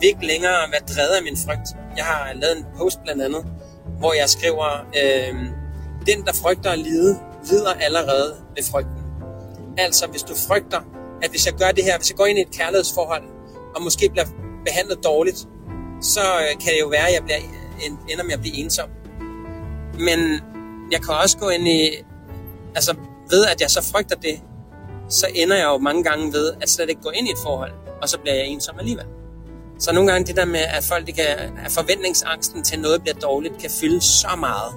vil ikke længere være drevet af min frygt. Jeg har lavet en post blandt andet, hvor jeg skriver, øh, den der frygter at lide, lider allerede ved frygten. Altså, hvis du frygter, at hvis jeg gør det her, hvis jeg går ind i et kærlighedsforhold, og måske bliver behandlet dårligt, så øh, kan det jo være, at jeg bliver, ender med at blive ensom. Men jeg kan også gå ind i, altså ved at jeg så frygter det, så ender jeg jo mange gange ved at slet ikke gå ind i et forhold, og så bliver jeg ensom alligevel. Så nogle gange det der med, at folk de kan, at forventningsangsten til noget bliver dårligt, kan fylde så meget,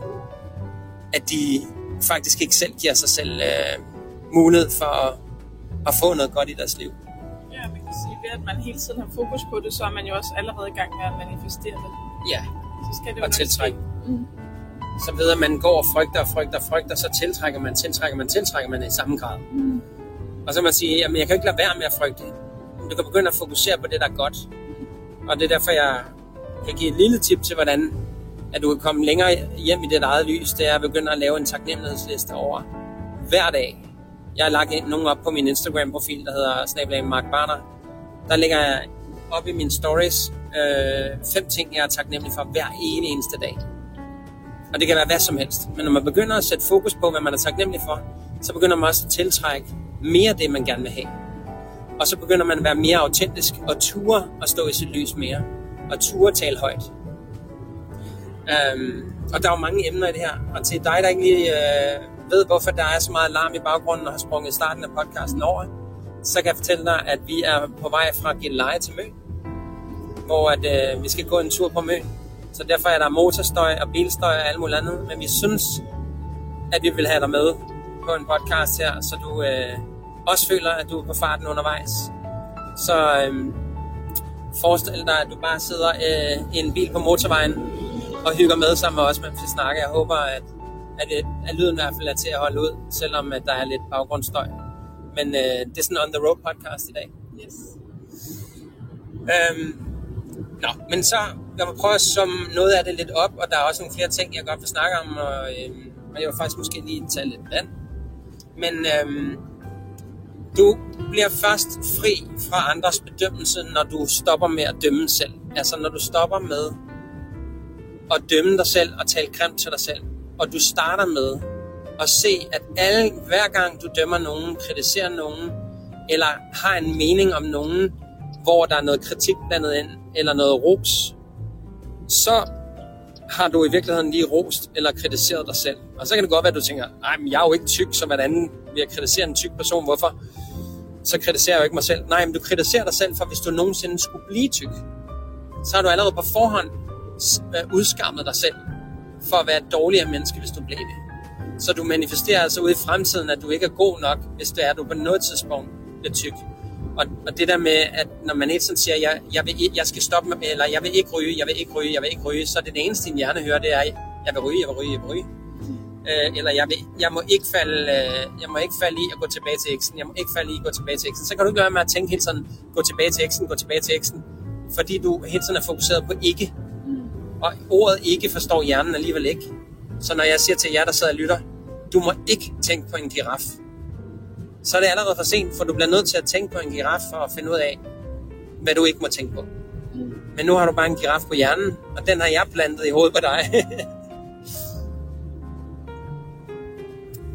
at de faktisk ikke selv giver sig selv øh, mulighed for at, at få noget godt i deres liv. Ja, man kan sige, ved at man hele tiden har fokus på det, så er man jo også allerede i gang med at manifestere det. Ja, Så skal det og tiltrække. Mm. Så ved at man går og frygter og frygter og frygter, så tiltrækker man, tiltrækker man, tiltrækker man i samme grad. Mm. Og så man sige, jamen jeg kan ikke lade være med at frygte. Du kan begynde at fokusere på det, der er godt. Og det er derfor, jeg kan give et lille tip til, hvordan at du kan komme længere hjem i dit eget lys. Det er at begynde at lave en taknemmelighedsliste over hver dag. Jeg har lagt nogle op på min Instagram-profil, der hedder snablag Mark Barner. Der lægger jeg op i mine stories øh, fem ting, jeg er taknemmelig for hver ene eneste dag. Og det kan være hvad som helst. Men når man begynder at sætte fokus på, hvad man er taknemmelig for, så begynder man også at tiltrække mere af det, man gerne vil have. Og så begynder man at være mere autentisk og ture at stå i sit lys mere. Og ture at tale højt. Øhm, og der er jo mange emner i det her. Og til dig, der ikke lige øh, ved, hvorfor der er så meget larm i baggrunden og har sprunget starten af podcasten over, så kan jeg fortælle dig, at vi er på vej fra Gilleleje til Møn. Hvor at, øh, vi skal gå en tur på Møn. Så derfor er der motorstøj og bilstøj og alt muligt andet. Men vi synes, at vi vil have dig med på en podcast her, så du øh, også føler, at du er på farten undervejs. Så øh, forestil dig, at du bare sidder øh, i en bil på motorvejen og hygger med sammen med os, mens vi snakker. Jeg håber, at, at, at lyden i hvert fald er til at holde ud, selvom at der er lidt baggrundsstøj. Men øh, det er sådan en on the road podcast i dag. Yes. Øhm, nå, men så jeg vil prøve at summe noget af det lidt op, og der er også nogle flere ting, jeg godt vil snakke om, og, øhm, og jeg vil faktisk måske lige tage lidt vand. Men øhm, du bliver først fri fra andres bedømmelse, når du stopper med at dømme selv. Altså når du stopper med at dømme dig selv og tale grimt til dig selv. Og du starter med at se, at alle, hver gang du dømmer nogen, kritiserer nogen, eller har en mening om nogen, hvor der er noget kritik blandet ind, eller noget ros, så har du i virkeligheden lige rost eller kritiseret dig selv. Og så kan det godt være, at du tænker, nej, men jeg er jo ikke tyk, som en anden. Vi har kritiseret en tyk person? Hvorfor? Så kritiserer jeg jo ikke mig selv. Nej, men du kritiserer dig selv, for hvis du nogensinde skulle blive tyk, så har du allerede på forhånd Øh, udskammet dig selv for at være et dårligere menneske, hvis du blev det. Så du manifesterer altså ude i fremtiden, at du ikke er god nok, hvis det er, at du på noget tidspunkt bliver tyk. Og, og det der med, at når man ikke sådan siger, jeg, jeg, vil, jeg skal stoppe med, eller jeg vil ikke ryge, jeg vil ikke ryge, jeg vil ikke ryge, så det, det eneste, din hjerne hører, det er, jeg vil ryge, jeg vil ryge, jeg vil ryge. Øh, eller jeg, vil, jeg, må ikke falde, øh, jeg må ikke falde i at gå tilbage til eksen, jeg må ikke falde i at gå tilbage til eksen. Så kan du ikke lade med at tænke helt sådan, gå tilbage til eksen, gå tilbage til eksen, fordi du helt sådan er fokuseret på ikke. Og ordet ikke forstår hjernen alligevel ikke. Så når jeg siger til jer, der sidder og lytter, du må ikke tænke på en giraf. Så er det allerede for sent, for du bliver nødt til at tænke på en giraf for at finde ud af, hvad du ikke må tænke på. Men nu har du bare en giraf på hjernen, og den har jeg plantet i hovedet på dig.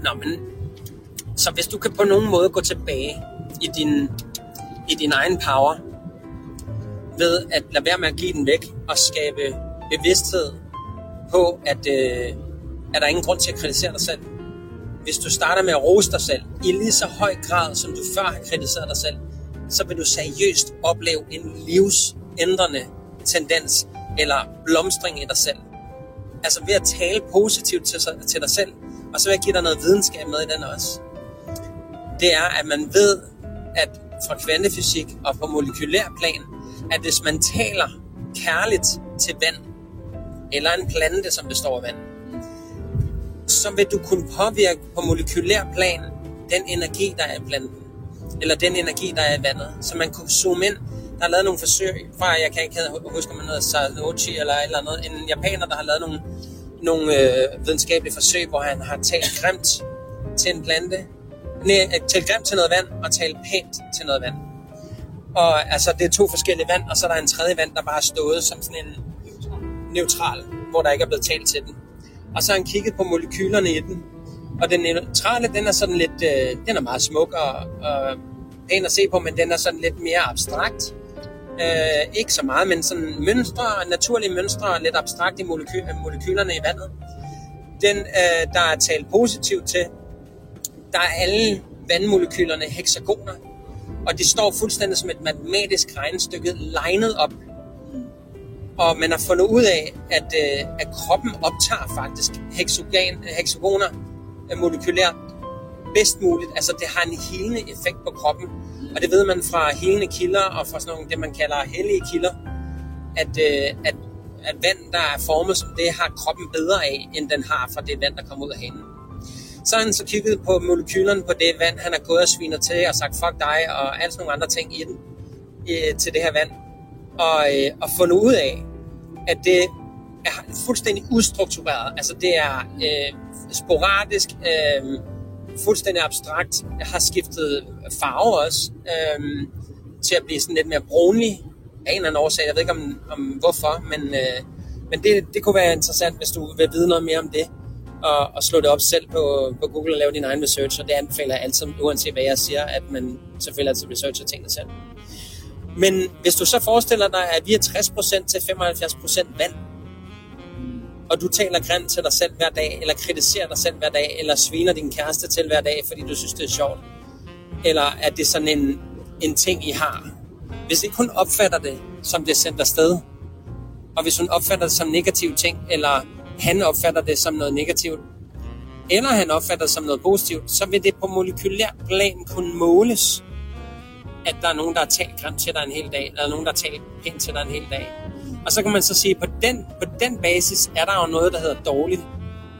Nå, men så hvis du kan på nogen måde gå tilbage i din, i din egen power, ved at lade være med at give den væk og skabe bevidsthed på, at, øh, at der er ingen grund til at kritisere dig selv. Hvis du starter med at rose dig selv i lige så høj grad, som du før har kritiseret dig selv, så vil du seriøst opleve en livsændrende tendens eller blomstring i dig selv. Altså ved at tale positivt til, til dig selv, og så vil jeg give dig noget videnskab med i den også. Det er, at man ved, at fra kvantefysik og på molekylær plan, at hvis man taler kærligt til vand, eller en plante, som består af vand, så vil du kunne påvirke på molekylær plan den energi, der er i planten, eller den energi, der er i vandet. Så man kunne zoome ind. Der er lavet nogle forsøg fra, jeg kan ikke huske, om man hedder Sanochi eller et eller andet, en japaner, der har lavet nogle, nogle øh, videnskabelige forsøg, hvor han har talt grimt til en plante, nej, øh, talt grimt til noget vand, og talt pænt til noget vand. Og altså, det er to forskellige vand, og så er der en tredje vand, der bare er stået som sådan en neutral, hvor der ikke er blevet talt til den. Og så har han kigget på molekylerne i den. Og den neutrale, den er sådan lidt, øh, den er meget smuk og, og pæn at se på, men den er sådan lidt mere abstrakt. Øh, ikke så meget, men sådan mønstre, naturlige mønstre, lidt abstrakt i moleky- molekylerne i vandet. Den, øh, der er talt positivt til, der er alle vandmolekylerne hexagoner, og de står fuldstændig som et matematisk regnestykke legnet op og man har fundet ud af, at, øh, at kroppen optager faktisk hexagon, øh, hexagoner øh, molekylært bedst muligt. Altså det har en helende effekt på kroppen. Og det ved man fra helende kilder og fra sådan nogle, det man kalder hellige kilder, at, øh, at, at vand, der er formet som det, har kroppen bedre af, end den har fra det vand, der kommer ud af hanen. Så har han så kigget på molekylerne på det vand, han har gået og sviner til og sagt fuck dig og alle sådan nogle andre ting i den, øh, til det her vand og, øh, og fundet ud af, at det er fuldstændig ustruktureret. Altså det er øh, sporadisk, øh, fuldstændig abstrakt, jeg har skiftet farve også, øh, til at blive sådan lidt mere brunlig af en eller anden årsag. Jeg ved ikke om, om hvorfor, men, øh, men det, det kunne være interessant, hvis du vil vide noget mere om det, og, og slå det op selv på, på Google og lave din egen research, og det anbefaler jeg altid, uanset hvad jeg siger, at man selvfølgelig altid researcher tingene selv. Men hvis du så forestiller dig, at vi er 60% til 75% vand, og du taler grimt til dig selv hver dag, eller kritiserer dig selv hver dag, eller sviner din kæreste til hver dag, fordi du synes, det er sjovt, eller at det er sådan en, en ting, I har. Hvis ikke hun opfatter det, som det er sendt afsted, og hvis hun opfatter det som negativ ting, eller han opfatter det som noget negativt, eller han opfatter det som noget positivt, så vil det på molekylær plan kunne måles at der er nogen, der har talt grimt til dig en hel dag, eller nogen, der har talt pænt til dig en hel dag. Og så kan man så sige, at på den, på den basis er der jo noget, der hedder dårligt,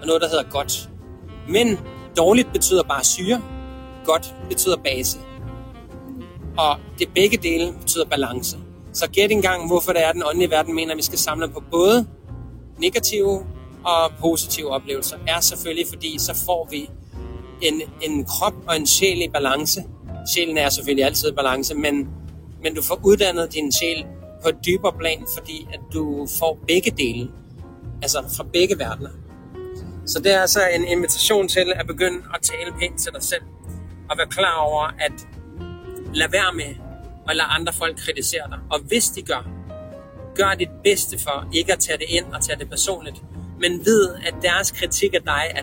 og noget, der hedder godt. Men dårligt betyder bare syre, godt betyder base. Og det begge dele betyder balance. Så gæt engang, hvorfor det er, at den åndelige verden mener, at vi skal samle på både negative og positive oplevelser, er selvfølgelig, fordi så får vi en, en krop og en sjæl i balance, sjælen er selvfølgelig altid i balance, men, men du får uddannet din sjæl på et dybere plan, fordi at du får begge dele. Altså fra begge verdener. Så det er altså en invitation til at begynde at tale pænt til dig selv. Og være klar over, at lad være med at lade andre folk kritisere dig. Og hvis de gør, gør dit bedste for ikke at tage det ind og tage det personligt. Men ved, at deres kritik af dig er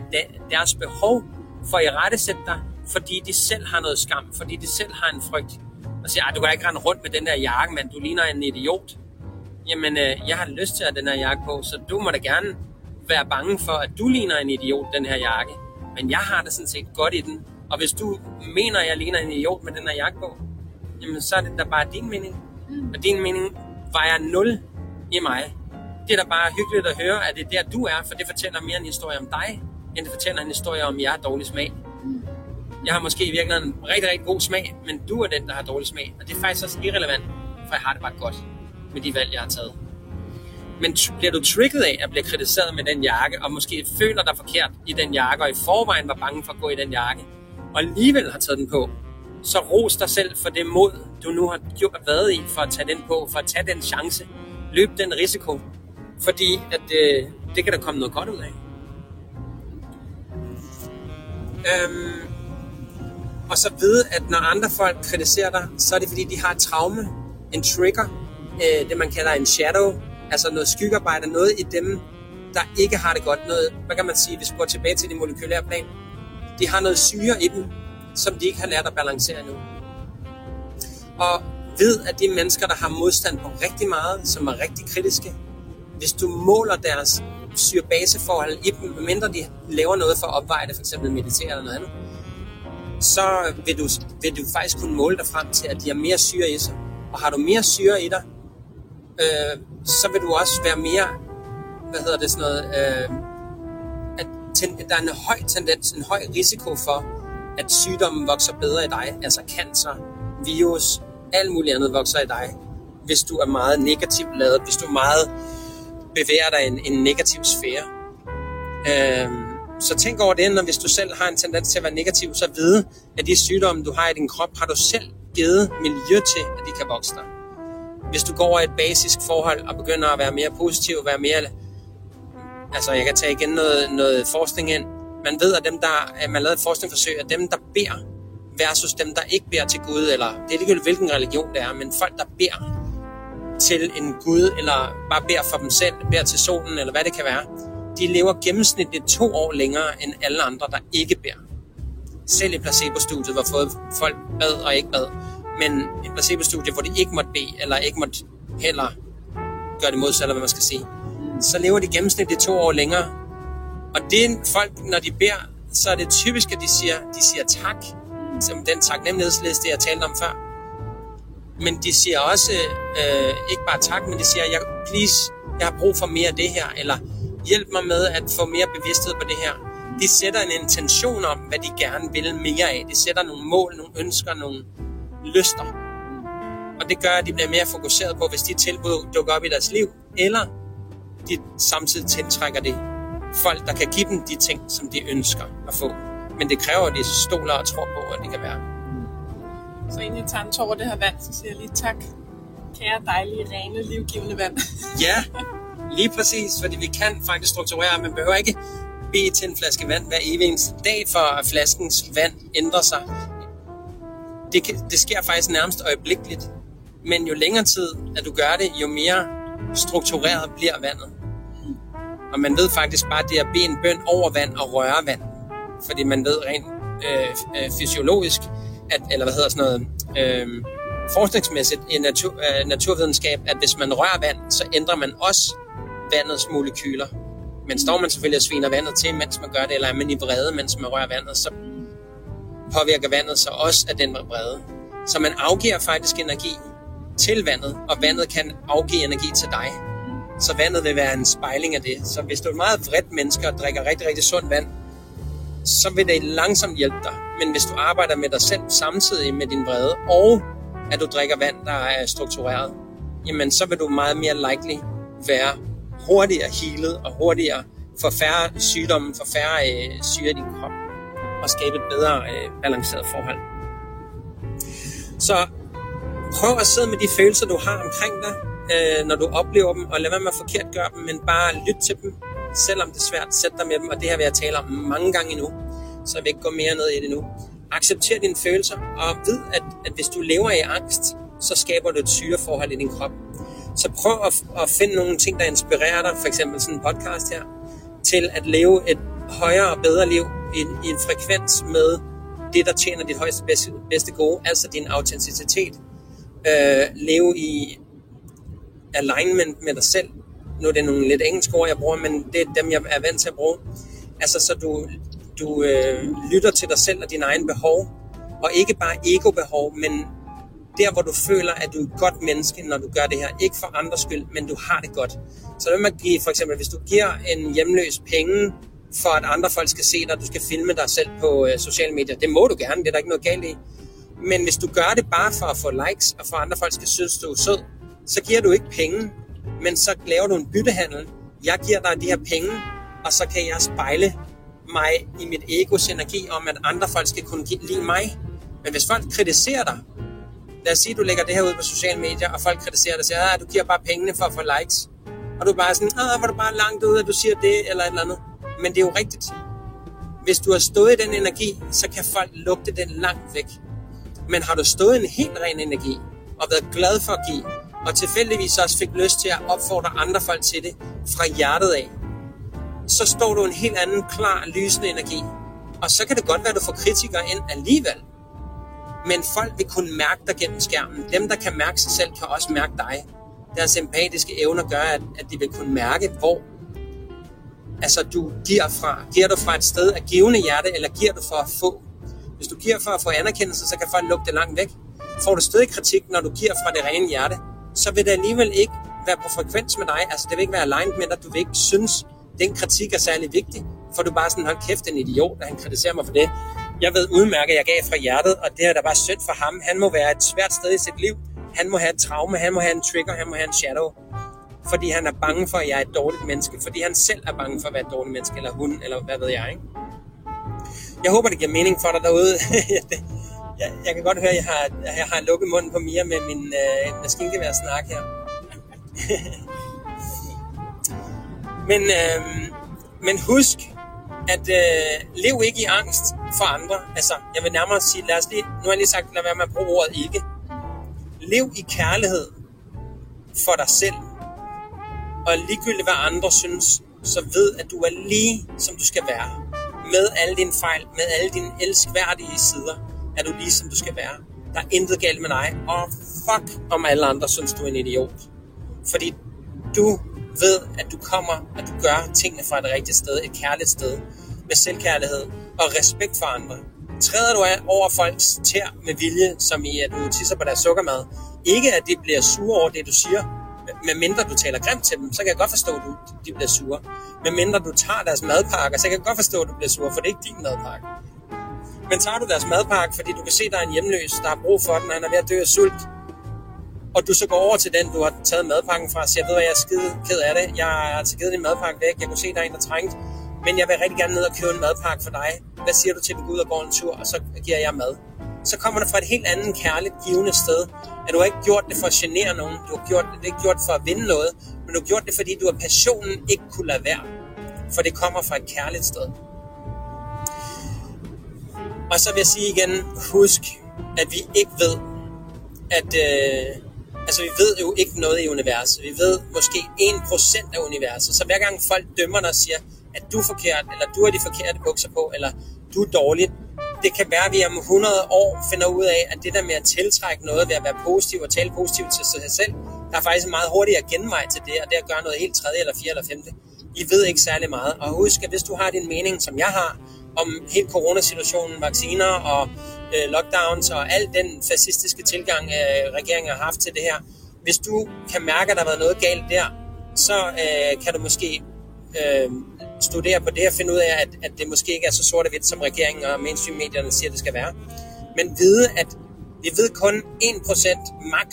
deres behov for at i rette sætte dig, fordi de selv har noget skam, fordi de selv har en frygt. Og siger, du kan ikke rende rundt med den der jakke, men du ligner en idiot. Jamen, øh, jeg har lyst til at have den her jakke på, så du må da gerne være bange for, at du ligner en idiot, den her jakke. Men jeg har det sådan set godt i den. Og hvis du mener, at jeg ligner en idiot med den her jakke på, jamen så er det da bare din mening. Mm. Og din mening vejer 0 i mig. Det er da bare hyggeligt at høre, at det er der, du er, for det fortæller mere en historie om dig, end det fortæller en historie om, jeg har dårlig smag. Jeg har måske i virkeligheden en rigtig, rigtig god smag, men du er den, der har dårlig smag. Og det er faktisk også irrelevant, for jeg har det bare godt med de valg, jeg har taget. Men bliver du trigget af at blive kritiseret med den jakke, og måske føler dig forkert i den jakke, og i forvejen var bange for at gå i den jakke, og alligevel har taget den på, så ros dig selv for det mod, du nu har gjort været i for at tage den på, for at tage den chance, løb den risiko, fordi at øh, det kan der komme noget godt ud af. Øhm, og så ved, at når andre folk kritiserer dig, så er det fordi, de har et traume, en trigger, øh, det man kalder en shadow, altså noget skyggearbejde, noget i dem, der ikke har det godt. Noget, hvad kan man sige, hvis vi går tilbage til det molekylære plan, de har noget syre i dem, som de ikke har lært at balancere endnu. Og ved, at de mennesker, der har modstand på rigtig meget, som er rigtig kritiske, hvis du måler deres syre-base-forhold i dem, medmindre de laver noget for at opveje det, f.eks. meditere eller noget andet, så vil du, vil du faktisk kunne måle dig frem til, at de har mere syre i sig. Og har du mere syre i dig, øh, så vil du også være mere, hvad hedder det sådan noget, øh, at ten, der er en høj tendens, en høj risiko for, at sygdommen vokser bedre i dig, altså cancer, virus, alt muligt andet vokser i dig, hvis du er meget negativt lavet, hvis du meget bevæger dig i en, en negativ sfære. Øh, så tænk over det, når hvis du selv har en tendens til at være negativ, så vide, at de sygdomme, du har i din krop, har du selv givet miljø til, at de kan vokse dig. Hvis du går over et basisk forhold og begynder at være mere positiv, være mere... Altså, jeg kan tage igen noget, noget forskning ind. Man ved, at dem, der... At man lavede et forskningsforsøg, at dem, der beder, versus dem, der ikke beder til Gud, eller det er ligegyldigt, hvilken religion det er, men folk, der beder til en Gud, eller bare beder for dem selv, beder til solen, eller hvad det kan være, de lever gennemsnitligt to år længere end alle andre, der ikke bærer. Selv i placebo-studiet, hvor folk bad og ikke bad. Men et placebo-studie, hvor de ikke måtte bede, eller ikke måtte heller gøre det modsatte, hvad man skal sige, så lever de gennemsnitligt to år længere. Og det folk, når de beder, så er det typisk, at de siger, de siger tak, som den taknemmelighedsliste, jeg talte om før. Men de siger også, øh, ikke bare tak, men de siger, jeg, please, jeg har brug for mere af det her, eller hjælp mig med at få mere bevidsthed på det her. De sætter en intention om, hvad de gerne vil mere af. De sætter nogle mål, nogle ønsker, nogle lyster. Og det gør, at de bliver mere fokuseret på, hvis de tilbud dukker op i deres liv, eller de samtidig tiltrækker det folk, der kan give dem de ting, som de ønsker at få. Men det kræver, at de stoler og tror på, at det kan være. Så inden jeg tager en tår det her vand, så siger jeg lige tak. Kære dejlige, rene, livgivende vand. ja, Lige præcis, fordi vi kan faktisk strukturere. Man behøver ikke bede til en flaske vand hver evig eneste dag, for at flaskens vand ændrer sig. Det, kan, det sker faktisk nærmest øjeblikkeligt. Men jo længere tid, at du gør det, jo mere struktureret bliver vandet. Og man ved faktisk bare, det er at bede en bøn over vand og røre vand. Fordi man ved rent øh, øh, fysiologisk, at, eller hvad hedder sådan noget, øh, forskningsmæssigt i natur, øh, naturvidenskab, at hvis man rører vand, så ændrer man også vandets molekyler. Men står man selvfølgelig og sviner vandet til, mens man gør det, eller er man i vrede, mens man rører vandet, så påvirker vandet sig også af den vrede. Så man afgiver faktisk energi til vandet, og vandet kan afgive energi til dig. Så vandet vil være en spejling af det. Så hvis du er et meget vredt menneske og drikker rigtig, rigtig sund vand, så vil det langsomt hjælpe dig. Men hvis du arbejder med dig selv samtidig med din vrede, og at du drikker vand, der er struktureret, jamen så vil du meget mere likely være hurtigere healet og hurtigere få færre sygdomme, få færre øh, syre i din krop og skabe et bedre øh, balanceret forhold. Så prøv at sidde med de følelser, du har omkring dig, øh, når du oplever dem, og lad være med at forkert gøre dem, men bare lyt til dem. selvom det er svært, sæt dig med dem, og det her vil jeg tale om mange gange endnu, så jeg vil ikke gå mere ned i det nu. Accepter dine følelser, og vid, at, at hvis du lever i angst, så skaber du et syreforhold i din krop. Så prøv at, at finde nogle ting, der inspirerer dig, for eksempel sådan en podcast her, til at leve et højere og bedre liv i en, i en frekvens med det, der tjener dit højeste bedste, bedste gode, altså din autenticitet. Øh, leve i alignment med dig selv. Nu er det nogle lidt engelske ord, jeg bruger, men det er dem, jeg er vant til at bruge. Altså, så du, du øh, lytter til dig selv og dine egne behov, og ikke bare ego-behov, men der, hvor du føler, at du er et godt menneske, når du gør det her. Ikke for andres skyld, men du har det godt. Så vil man give, for eksempel, hvis du giver en hjemløs penge, for at andre folk skal se dig, du skal filme dig selv på øh, sociale medier. Det må du gerne, det er der ikke noget galt i. Men hvis du gør det bare for at få likes, og for at andre folk skal synes, du er sød, så giver du ikke penge, men så laver du en byttehandel. Jeg giver dig de her penge, og så kan jeg spejle mig i mit egos energi om, at andre folk skal kunne lide mig. Men hvis folk kritiserer dig, lad os sige, at du lægger det her ud på sociale medier, og folk kritiserer dig og siger, at du giver bare pengene for at få likes. Og du er bare sådan, ah, var du bare langt ud, at du siger det, eller et eller andet. Men det er jo rigtigt. Hvis du har stået i den energi, så kan folk lugte den langt væk. Men har du stået i en helt ren energi, og været glad for at give, og tilfældigvis også fik lyst til at opfordre andre folk til det fra hjertet af, så står du en helt anden klar, lysende energi. Og så kan det godt være, at du får kritikere ind alligevel. Men folk vil kunne mærke dig gennem skærmen. Dem, der kan mærke sig selv, kan også mærke dig. Deres empatiske evner gør, at, at de vil kunne mærke, hvor altså, du giver fra. Giver du fra et sted af givende hjerte, eller giver du for at få? Hvis du giver for at få anerkendelse, så kan folk lukke det langt væk. Får du stadig kritik, når du giver fra det rene hjerte, så vil det alligevel ikke være på frekvens med dig. Altså, det vil ikke være aligned med dig. Du vil ikke synes, den kritik er særlig vigtig, for du bare sådan, hold kæft, en idiot, at han kritiserer mig for det. Jeg ved udmærket, at jeg gav fra hjertet, og det er da bare synd for ham. Han må være et svært sted i sit liv. Han må have et traume, han må have en trigger, han må have en shadow. Fordi han er bange for, at jeg er et dårligt menneske. Fordi han selv er bange for at være et dårligt menneske, eller hun, eller hvad ved jeg, ikke? Jeg håber, det giver mening for dig derude. jeg, jeg kan godt høre, at jeg har, jeg har lukket munden på Mia med min øh, maskingevær snak her. men, øh, men husk, at øh, lev ikke i angst for andre. Altså, jeg vil nærmere sige, lad os lige, nu har jeg lige sagt, lad være med at bruge ordet ikke. Lev i kærlighed for dig selv. Og ligegyldigt hvad andre synes, så ved, at du er lige, som du skal være. Med alle dine fejl, med alle dine elskværdige sider, er du lige, som du skal være. Der er intet galt med dig, og fuck om alle andre synes, du er en idiot. Fordi du ved, at du kommer, at du gør tingene fra et rigtigt sted, et kærligt sted, med selvkærlighed og respekt for andre. Træder du af over folks tær med vilje, som i at du tisser på deres sukkermad, ikke at de bliver sure over det, du siger, med mindre du taler grimt til dem, så kan jeg godt forstå, at du, de bliver sure. Med mindre du tager deres madpakker, så kan jeg godt forstå, at du bliver sure, for det er ikke din madpakke. Men tager du deres madpakke, fordi du kan se, at der er en hjemløs, der har brug for den, og han er ved at dø af sult, og du så går over til den, du har taget madpakken fra, og siger, ved hvad, jeg er skide ked af det, jeg har altså givet din madpakke væk, jeg kunne se, der er en, der trængte, men jeg vil rigtig gerne ned og købe en madpakke for dig. Hvad siger du til, at vi går ud og går en tur, og så giver jeg mad? Så kommer det fra et helt andet kærligt, givende sted. At du har ikke gjort det for at genere nogen, du har gjort det, det ikke gjort for at vinde noget, men du har gjort det, fordi du af passionen ikke kunne lade være. For det kommer fra et kærligt sted. Og så vil jeg sige igen, husk, at vi ikke ved, at øh, altså vi ved jo ikke noget i universet. Vi ved måske 1% af universet. Så hver gang folk dømmer dig og siger, at du er forkert, eller du har de forkerte bukser på, eller du er dårlig, det kan være, at vi om 100 år finder ud af, at det der med at tiltrække noget ved at være positiv og tale positivt til sig selv, der er faktisk en meget hurtigere genvej til det, og det at gøre noget helt tredje, eller fjerde, eller femte. I ved ikke særlig meget. Og husk, at hvis du har din mening, som jeg har, om hele coronasituationen, vacciner og øh, lockdowns og al den fascistiske tilgang, øh, regeringen har haft til det her, hvis du kan mærke, at der har været noget galt der, så øh, kan du måske øh, studere på det og finde ud af, at, at det måske ikke er så sort og hvidt, som regeringen og mainstream-medierne siger, det skal være. Men vide, at vi ved kun 1% max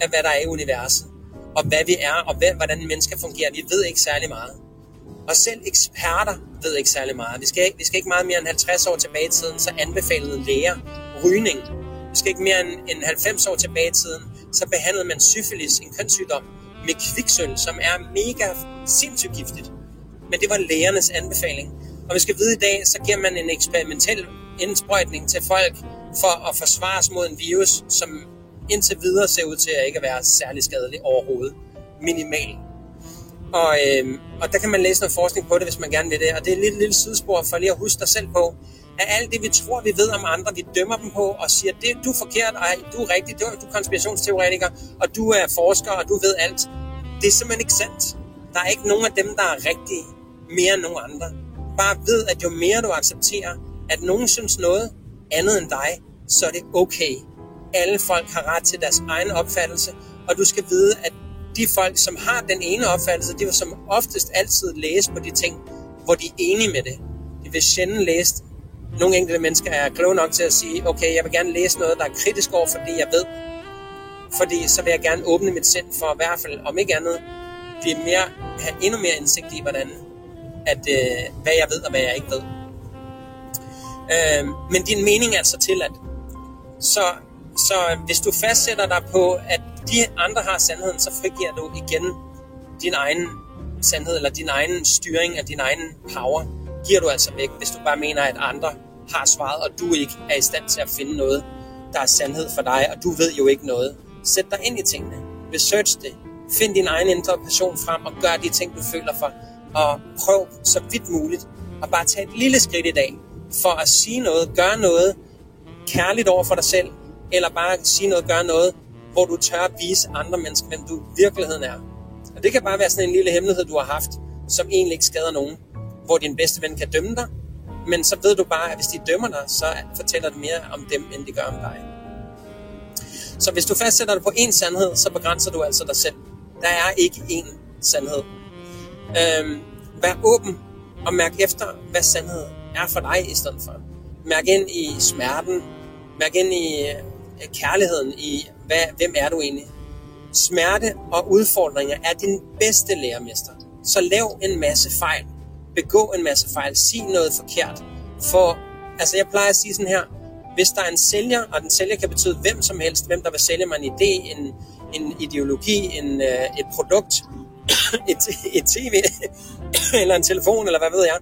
af, hvad der er i universet, og hvad vi er, og hvad, hvordan mennesker fungerer. Vi ved ikke særlig meget. Og selv eksperter ved ikke særlig meget. Vi skal, ikke, vi skal ikke meget mere end 50 år tilbage i tiden, så anbefalede læger rygning. Vi skal ikke mere end, end 90 år tilbage i tiden, så behandlede man syfilis, en kønssygdom, med kviksøl, som er mega sindssygt giftigt men det var lægernes anbefaling. Og vi skal vide i dag, så giver man en eksperimentel indsprøjtning til folk for at forsvare sig mod en virus, som indtil videre ser ud til at ikke være særlig skadelig overhovedet. Minimal. Og, øh, og der kan man læse noget forskning på det, hvis man gerne vil det. Og det er et lille, lille sidespor for lige at huske dig selv på, at alt det, vi tror, vi ved om andre, vi dømmer dem på og siger, det, du er forkert, ej, du er rigtig, du, du er konspirationsteoretiker, og du er forsker, og du ved alt. Det er simpelthen ikke sandt. Der er ikke nogen af dem, der er rigtige mere end nogen andre. Bare ved, at jo mere du accepterer, at nogen synes noget andet end dig, så er det okay. Alle folk har ret til deres egen opfattelse, og du skal vide, at de folk, som har den ene opfattelse, de vil som oftest altid læse på de ting, hvor de er enige med det. De vil sjældent læse nogle enkelte mennesker er kloge nok til at sige, okay, jeg vil gerne læse noget, der er kritisk over for det, jeg ved. Fordi så vil jeg gerne åbne mit sind for i hvert fald, om ikke andet, blive mere, have endnu mere indsigt i, hvordan, at, øh, hvad jeg ved og hvad jeg ikke ved. Øh, men din mening er altså til, at så, så hvis du fastsætter dig på, at de andre har sandheden, så frigiver du igen din egen sandhed, eller din egen styring af din egen power, giver du altså væk, hvis du bare mener, at andre har svaret, og du ikke er i stand til at finde noget, der er sandhed for dig, og du ved jo ikke noget. Sæt dig ind i tingene. Research det. Find din egen indre passion frem, og gør de ting, du føler for. Og prøv så vidt muligt at bare tage et lille skridt i dag, for at sige noget, gøre noget kærligt over for dig selv, eller bare sige noget, gøre noget, hvor du tør at vise andre mennesker, hvem du i virkeligheden er. Og det kan bare være sådan en lille hemmelighed, du har haft, som egentlig ikke skader nogen. Hvor din bedste ven kan dømme dig, men så ved du bare, at hvis de dømmer dig, så fortæller det mere om dem, end de gør om dig. Så hvis du fastsætter dig på én sandhed, så begrænser du altså dig selv. Der er ikke én sandhed. Øhm, vær åben og mærk efter, hvad sandhed er for dig i stedet for. Mærk ind i smerten. Mærk ind i øh, kærligheden, i hvad, hvem er du egentlig. Smerte og udfordringer er din bedste lærermester. Så lav en masse fejl begå en masse fejl, Sig noget forkert. For, altså jeg plejer at sige sådan her, hvis der er en sælger, og den sælger kan betyde hvem som helst, hvem der vil sælge mig en idé, en, en ideologi, en, øh, et produkt, et, et tv, eller en telefon, eller hvad ved jeg.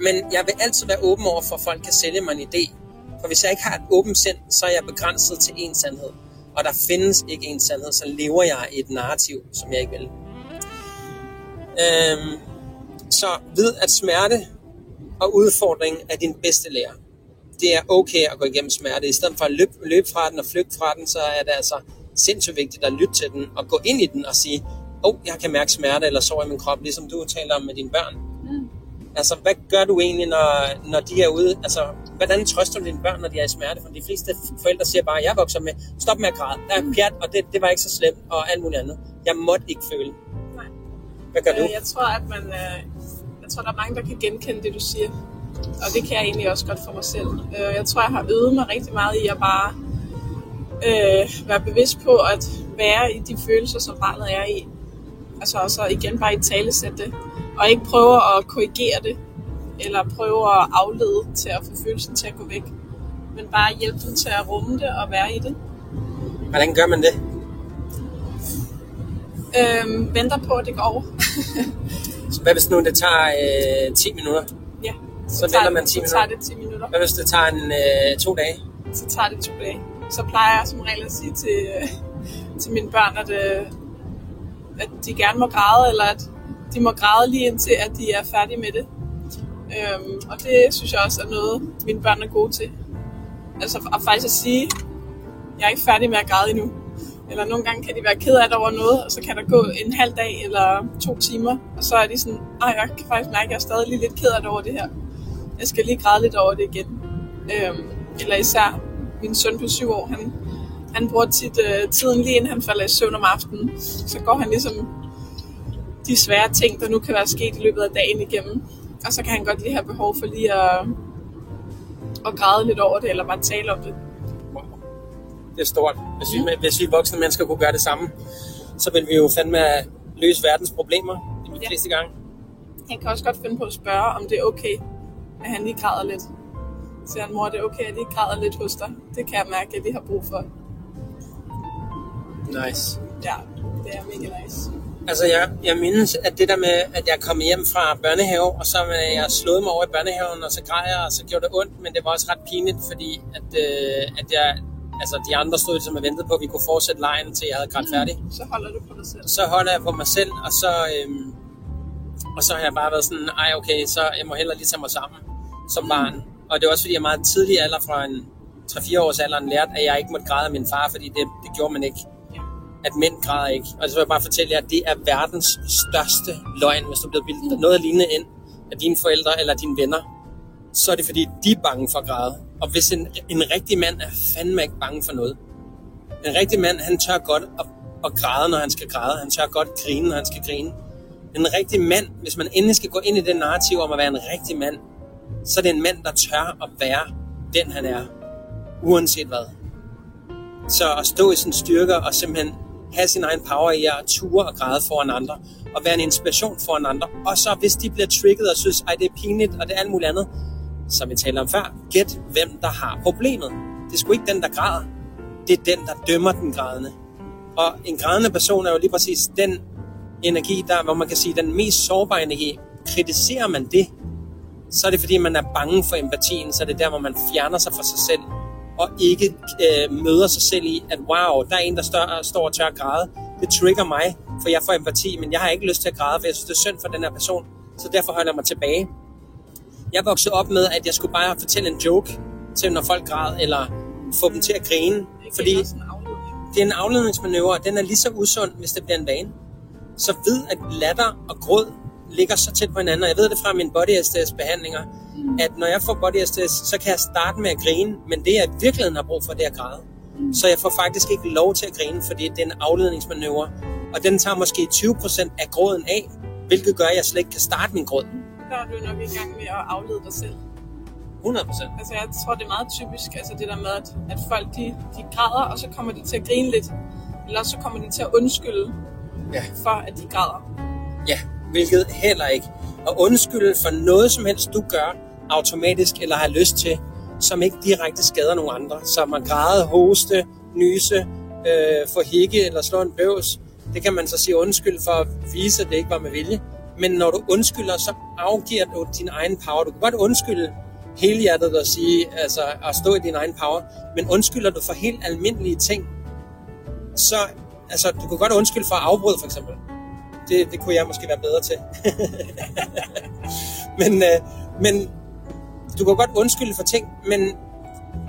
Men jeg vil altid være åben over for, at folk kan sælge mig en idé. For hvis jeg ikke har et åbent sind, så er jeg begrænset til én sandhed. Og der findes ikke én sandhed, så lever jeg i et narrativ, som jeg ikke vil. Øhm, så ved, at smerte og udfordring er din bedste lærer. Det er okay at gå igennem smerte. I stedet for at løbe, løbe fra den og flygte fra den, så er det altså sindssygt vigtigt at lytte til den og gå ind i den og sige, oh, jeg kan mærke smerte eller sår i min krop, ligesom du taler om med dine børn. Mm. Altså, hvad gør du egentlig, når, når de er ude? Altså, hvordan trøster du dine børn, når de er i smerte? For de fleste forældre siger bare, jeg vokser med, stop med at græde, der er mm. pjat, og det, det var ikke så slemt, og alt muligt andet. Jeg måtte ikke føle. Nej. Hvad gør du? Øh, jeg tror, at man, øh, jeg tror, der er mange, der kan genkende det, du siger. Og det kan jeg egentlig også godt for mig selv. Øh, jeg tror, jeg har øvet mig rigtig meget i at bare øh, være bevidst på at være i de følelser, som barnet er i. Altså også igen bare i talesætte det. Og ikke prøve at korrigere det, eller prøve at aflede til at få følelsen til at gå væk. Men bare hjælpe dem til at rumme det og være i det. Hvordan gør man det? Øhm, venter på, at det går over. Så hvad hvis nu det tager øh, 10 minutter? Ja. Så, så venter man 10 så minutter? tager det 10 minutter. Hvad hvis det tager en, øh, to dage? Så tager det to dage. Så plejer jeg som regel at sige til, øh, til mine børn, at, øh, at de gerne må græde, eller at de må græde lige indtil, at de er færdige med det. Øhm, og det synes jeg også er noget, mine børn er gode til. Altså at faktisk at sige, jeg er ikke færdig med at græde endnu. Eller nogle gange kan de være ked af det over noget, og så kan der gå en halv dag eller to timer, og så er de sådan, ej, jeg kan faktisk mærke, at jeg er stadig lige lidt ked af det over det her. Jeg skal lige græde lidt over det igen. Øhm, eller især min søn på syv år, han, han bruger tit øh, tiden lige inden han falder i søvn om aftenen. Så går han ligesom de svære ting, der nu kan være sket i løbet af dagen igennem. Og så kan han godt lige have behov for lige at, at græde lidt over det, eller bare tale om det det er stort. Hvis vi, hvis vi voksne mennesker kunne gøre det samme, så ville vi jo fandme løse verdens problemer de Ja. fleste gange. Han kan også godt finde på at spørge, om det er okay, at han lige græder lidt. Så han, mor, det er okay, at jeg lige græder lidt hos dig. Det kan jeg mærke, at vi har brug for. Nice. Ja, det er mega nice. Altså, jeg, jeg mindes, at det der med, at jeg kom hjem fra børnehave, og så øh, jeg slået mig over i børnehaven, og så græd jeg, og så gjorde det ondt, men det var også ret pinligt, fordi at, øh, at jeg, altså, de andre stod ligesom og ventede på, at vi kunne fortsætte lejen, til jeg havde grædt færdig. Så holder du på dig selv. Så holder jeg på mig selv, og så, øh, og så har jeg bare været sådan, ej okay, så jeg må hellere lige tage mig sammen som barn. Og det er også fordi, jeg meget tidlig alder fra en 3-4 års alderen lærte, at jeg ikke måtte græde af min far, fordi det, det gjorde man ikke at mænd græder ikke. Og så vil jeg bare fortælle jer, at det er verdens største løgn, hvis du bliver bildet noget lignende ind af dine forældre eller dine venner. Så er det fordi, de er bange for at græde. Og hvis en, en rigtig mand er fandme ikke bange for noget. En rigtig mand, han tør godt at, at græde, når han skal græde. Han tør godt grine, når han skal grine. En rigtig mand, hvis man endelig skal gå ind i den narrativ om at være en rigtig mand, så er det en mand, der tør at være den, han er. Uanset hvad. Så at stå i sin styrke og simpelthen have sin egen power i at ture og græde foran andre, og være en inspiration foran andre. Og så hvis de bliver trigget og synes, at det er pinligt, og det er alt muligt andet, som vi talte om før, gæt hvem der har problemet. Det er sgu ikke den, der græder. Det er den, der dømmer den grædende. Og en grædende person er jo lige præcis den energi, der, hvor man kan sige, den mest sårbare energi. Kritiserer man det, så er det fordi, man er bange for empatien, så er det der, hvor man fjerner sig fra sig selv og ikke øh, møder sig selv i, at wow, der er en, der står, står og tør at græde. Det trigger mig, for jeg får empati, men jeg har ikke lyst til at græde, for jeg synes, det er synd for den her person, så derfor holder jeg mig tilbage. Jeg voksede op med, at jeg skulle bare fortælle en joke til, når folk græd, eller få dem til at grine, fordi det er en afledningsmanøvre, og den er lige så usund, hvis det bliver en vane. Så ved, at latter og gråd ligger så tæt på hinanden, og jeg ved det fra mine body behandlinger, at når jeg får body stress, så kan jeg starte med at grine, men det jeg i virkeligheden har brug for, det er at græde. Så jeg får faktisk ikke lov til at grine, fordi det er en afledningsmanøvre, og den tager måske 20% af gråden af, hvilket gør, at jeg slet ikke kan starte min gråd. Der er du nok i gang med at aflede dig selv. 100%. Altså jeg tror, det er meget typisk, altså det der med, at, at folk de, de græder, og så kommer de til at grine lidt. Eller så kommer de til at undskylde ja. for, at de græder. Ja, hvilket heller ikke. Og undskylde for noget som helst, du gør, automatisk eller har lyst til, som ikke direkte skader nogen andre. Så man græde, hoste, nyse, øh, få hikke eller slå en bøvs. Det kan man så sige undskyld for at vise, at det ikke var med vilje. Men når du undskylder, så afgiver du din egen power. Du kan godt undskylde hele hjertet og sige, altså at stå i din egen power. Men undskylder du for helt almindelige ting, så altså, du kan godt undskylde for at afbryde for eksempel. Det, det kunne jeg måske være bedre til. men, øh, men du kan godt undskylde for ting, men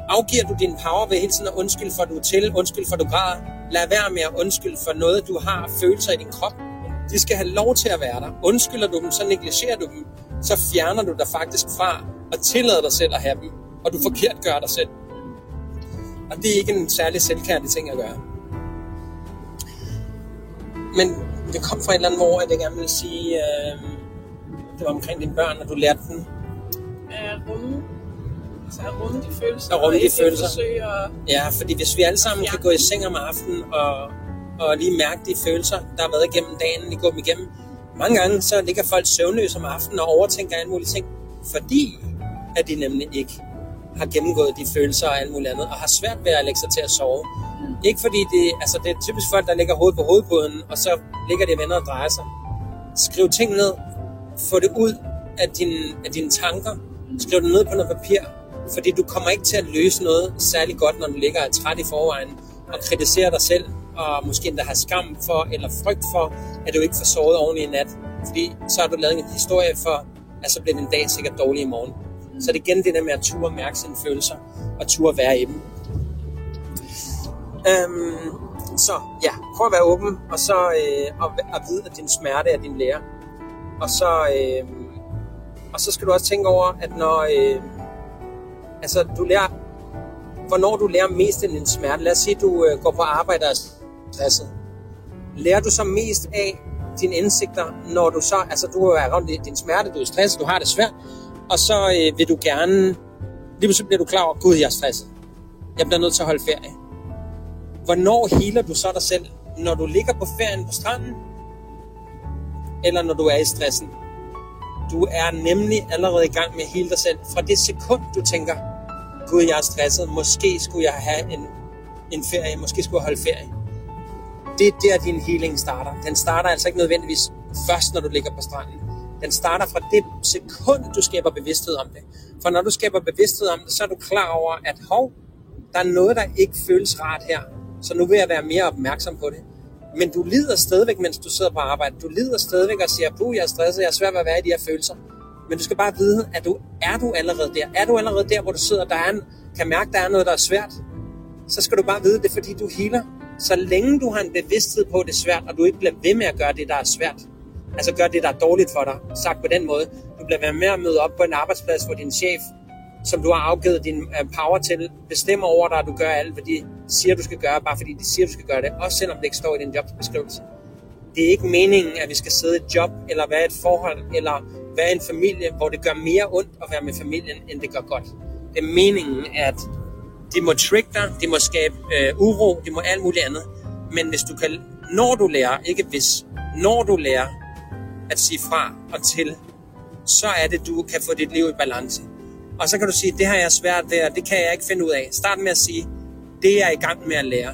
afgiver du din power ved hele tiden at undskylde for, at du er til, undskyld for, at du græder. Lad være med at undskylde for noget, du har følelser i din krop. De skal have lov til at være der. Undskylder du dem, så negligerer du dem. Så fjerner du dig faktisk fra og tillader dig selv at have dem. Og du forkert gør dig selv. Og det er ikke en særlig selvkærlig ting at gøre. Men det kom fra et eller andet, hvor jeg gerne vil sige, øh, det var omkring dine børn, og du lærte dem at rumme, altså at rumme de følelser. At rumme de følelser. At... Ja, fordi hvis vi alle sammen ja. kan gå i seng om aftenen og, og lige mærke de følelser, der har været igennem dagen, lige gå dem igennem. Mange gange så ligger folk søvnløse om aftenen og overtænker alle mulige ting, fordi at de nemlig ikke har gennemgået de følelser og alt muligt andet, og har svært ved at lægge sig til at sove. Mm. Ikke fordi det, altså det er typisk folk, der ligger hovedet på hovedpuden, og så ligger det venner og drejer sig. Skriv ting ned, få det ud af, din, af dine tanker, Skriv det ned på noget papir, fordi du kommer ikke til at løse noget særlig godt, når du ligger og træt i forvejen og kritiserer dig selv, og måske endda har skam for, eller frygt for, at du ikke får sovet ordentligt i nat. Fordi så har du lavet en historie for, at så bliver din dag sikkert dårlig i morgen. Så det er igen det der med at ture mærke sine følelser, og ture være i dem. Øhm, så ja, prøv at være åben, og så øh, og, at vide, at din smerte er din lærer. Og så øh, og så skal du også tænke over, at når øh, altså, du lærer, hvornår du lærer mest af din smerte. Lad os sige, at du øh, går på arbejde og stresset. Lærer du så mest af dine indsigter, når du så, altså du er rundt i din smerte, du er stresset, du har det svært, og så øh, vil du gerne, lige pludselig bliver du klar over, gud, jeg er stresset. Jeg bliver nødt til at holde ferie. Hvornår healer du så dig selv? Når du ligger på ferien på stranden? Eller når du er i stressen? Du er nemlig allerede i gang med at hele dig selv. Fra det sekund, du tænker, gud, jeg er stresset, måske skulle jeg have en, en ferie, måske skulle jeg holde ferie. det er der, din healing starter. Den starter altså ikke nødvendigvis først, når du ligger på stranden. Den starter fra det sekund, du skaber bevidsthed om det. For når du skaber bevidsthed om det, så er du klar over, at hov, der er noget, der ikke føles rart her. Så nu vil jeg være mere opmærksom på det. Men du lider stadigvæk, mens du sidder på arbejde. Du lider stadigvæk og siger, puh, jeg er stresset, jeg er svært ved at være i de her følelser. Men du skal bare vide, at du er du allerede der. Er du allerede der, hvor du sidder, der er en, kan mærke, der er noget, der er svært, så skal du bare vide, det er fordi, du healer. Så længe du har en bevidsthed på, at det er svært, og du ikke bliver ved med at gøre det, der er svært, altså gør det, der er dårligt for dig, sagt på den måde, du bliver ved med at møde op på en arbejdsplads, hvor din chef, som du har afgivet din øh, power til, bestemmer over dig, at du gør alt, fordi siger, du skal gøre, bare fordi de siger, du skal gøre det, også selvom det ikke står i din jobbeskrivelse. Det er ikke meningen, at vi skal sidde i et job, eller være et forhold, eller være en familie, hvor det gør mere ondt at være med familien, end det gør godt. Det er meningen, at de må trick dig, de må skabe øh, uro, de må alt muligt andet. Men hvis du kan, når du lærer, ikke hvis, når du lærer at sige fra og til, så er det, du kan få dit liv i balance. Og så kan du sige, det har jeg svært ved, og det kan jeg ikke finde ud af. Start med at sige, det er i gang med at lære.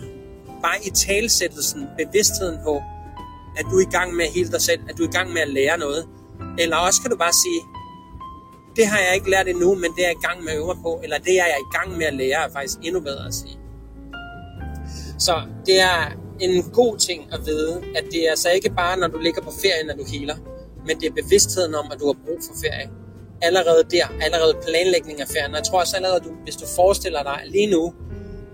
Bare i talsættelsen, bevidstheden på, at du er i gang med at hele dig selv, at du er i gang med at lære noget. Eller også kan du bare sige, det har jeg ikke lært endnu, men det er jeg i gang med at øve mig på, eller det er jeg i gang med at lære, er faktisk endnu bedre at sige. Så det er en god ting at vide, at det er altså ikke bare, når du ligger på ferien, at du healer, men det er bevidstheden om, at du har brug for ferie. Allerede der, allerede planlægning af ferien. Og jeg tror også allerede, at du, hvis du forestiller dig lige nu,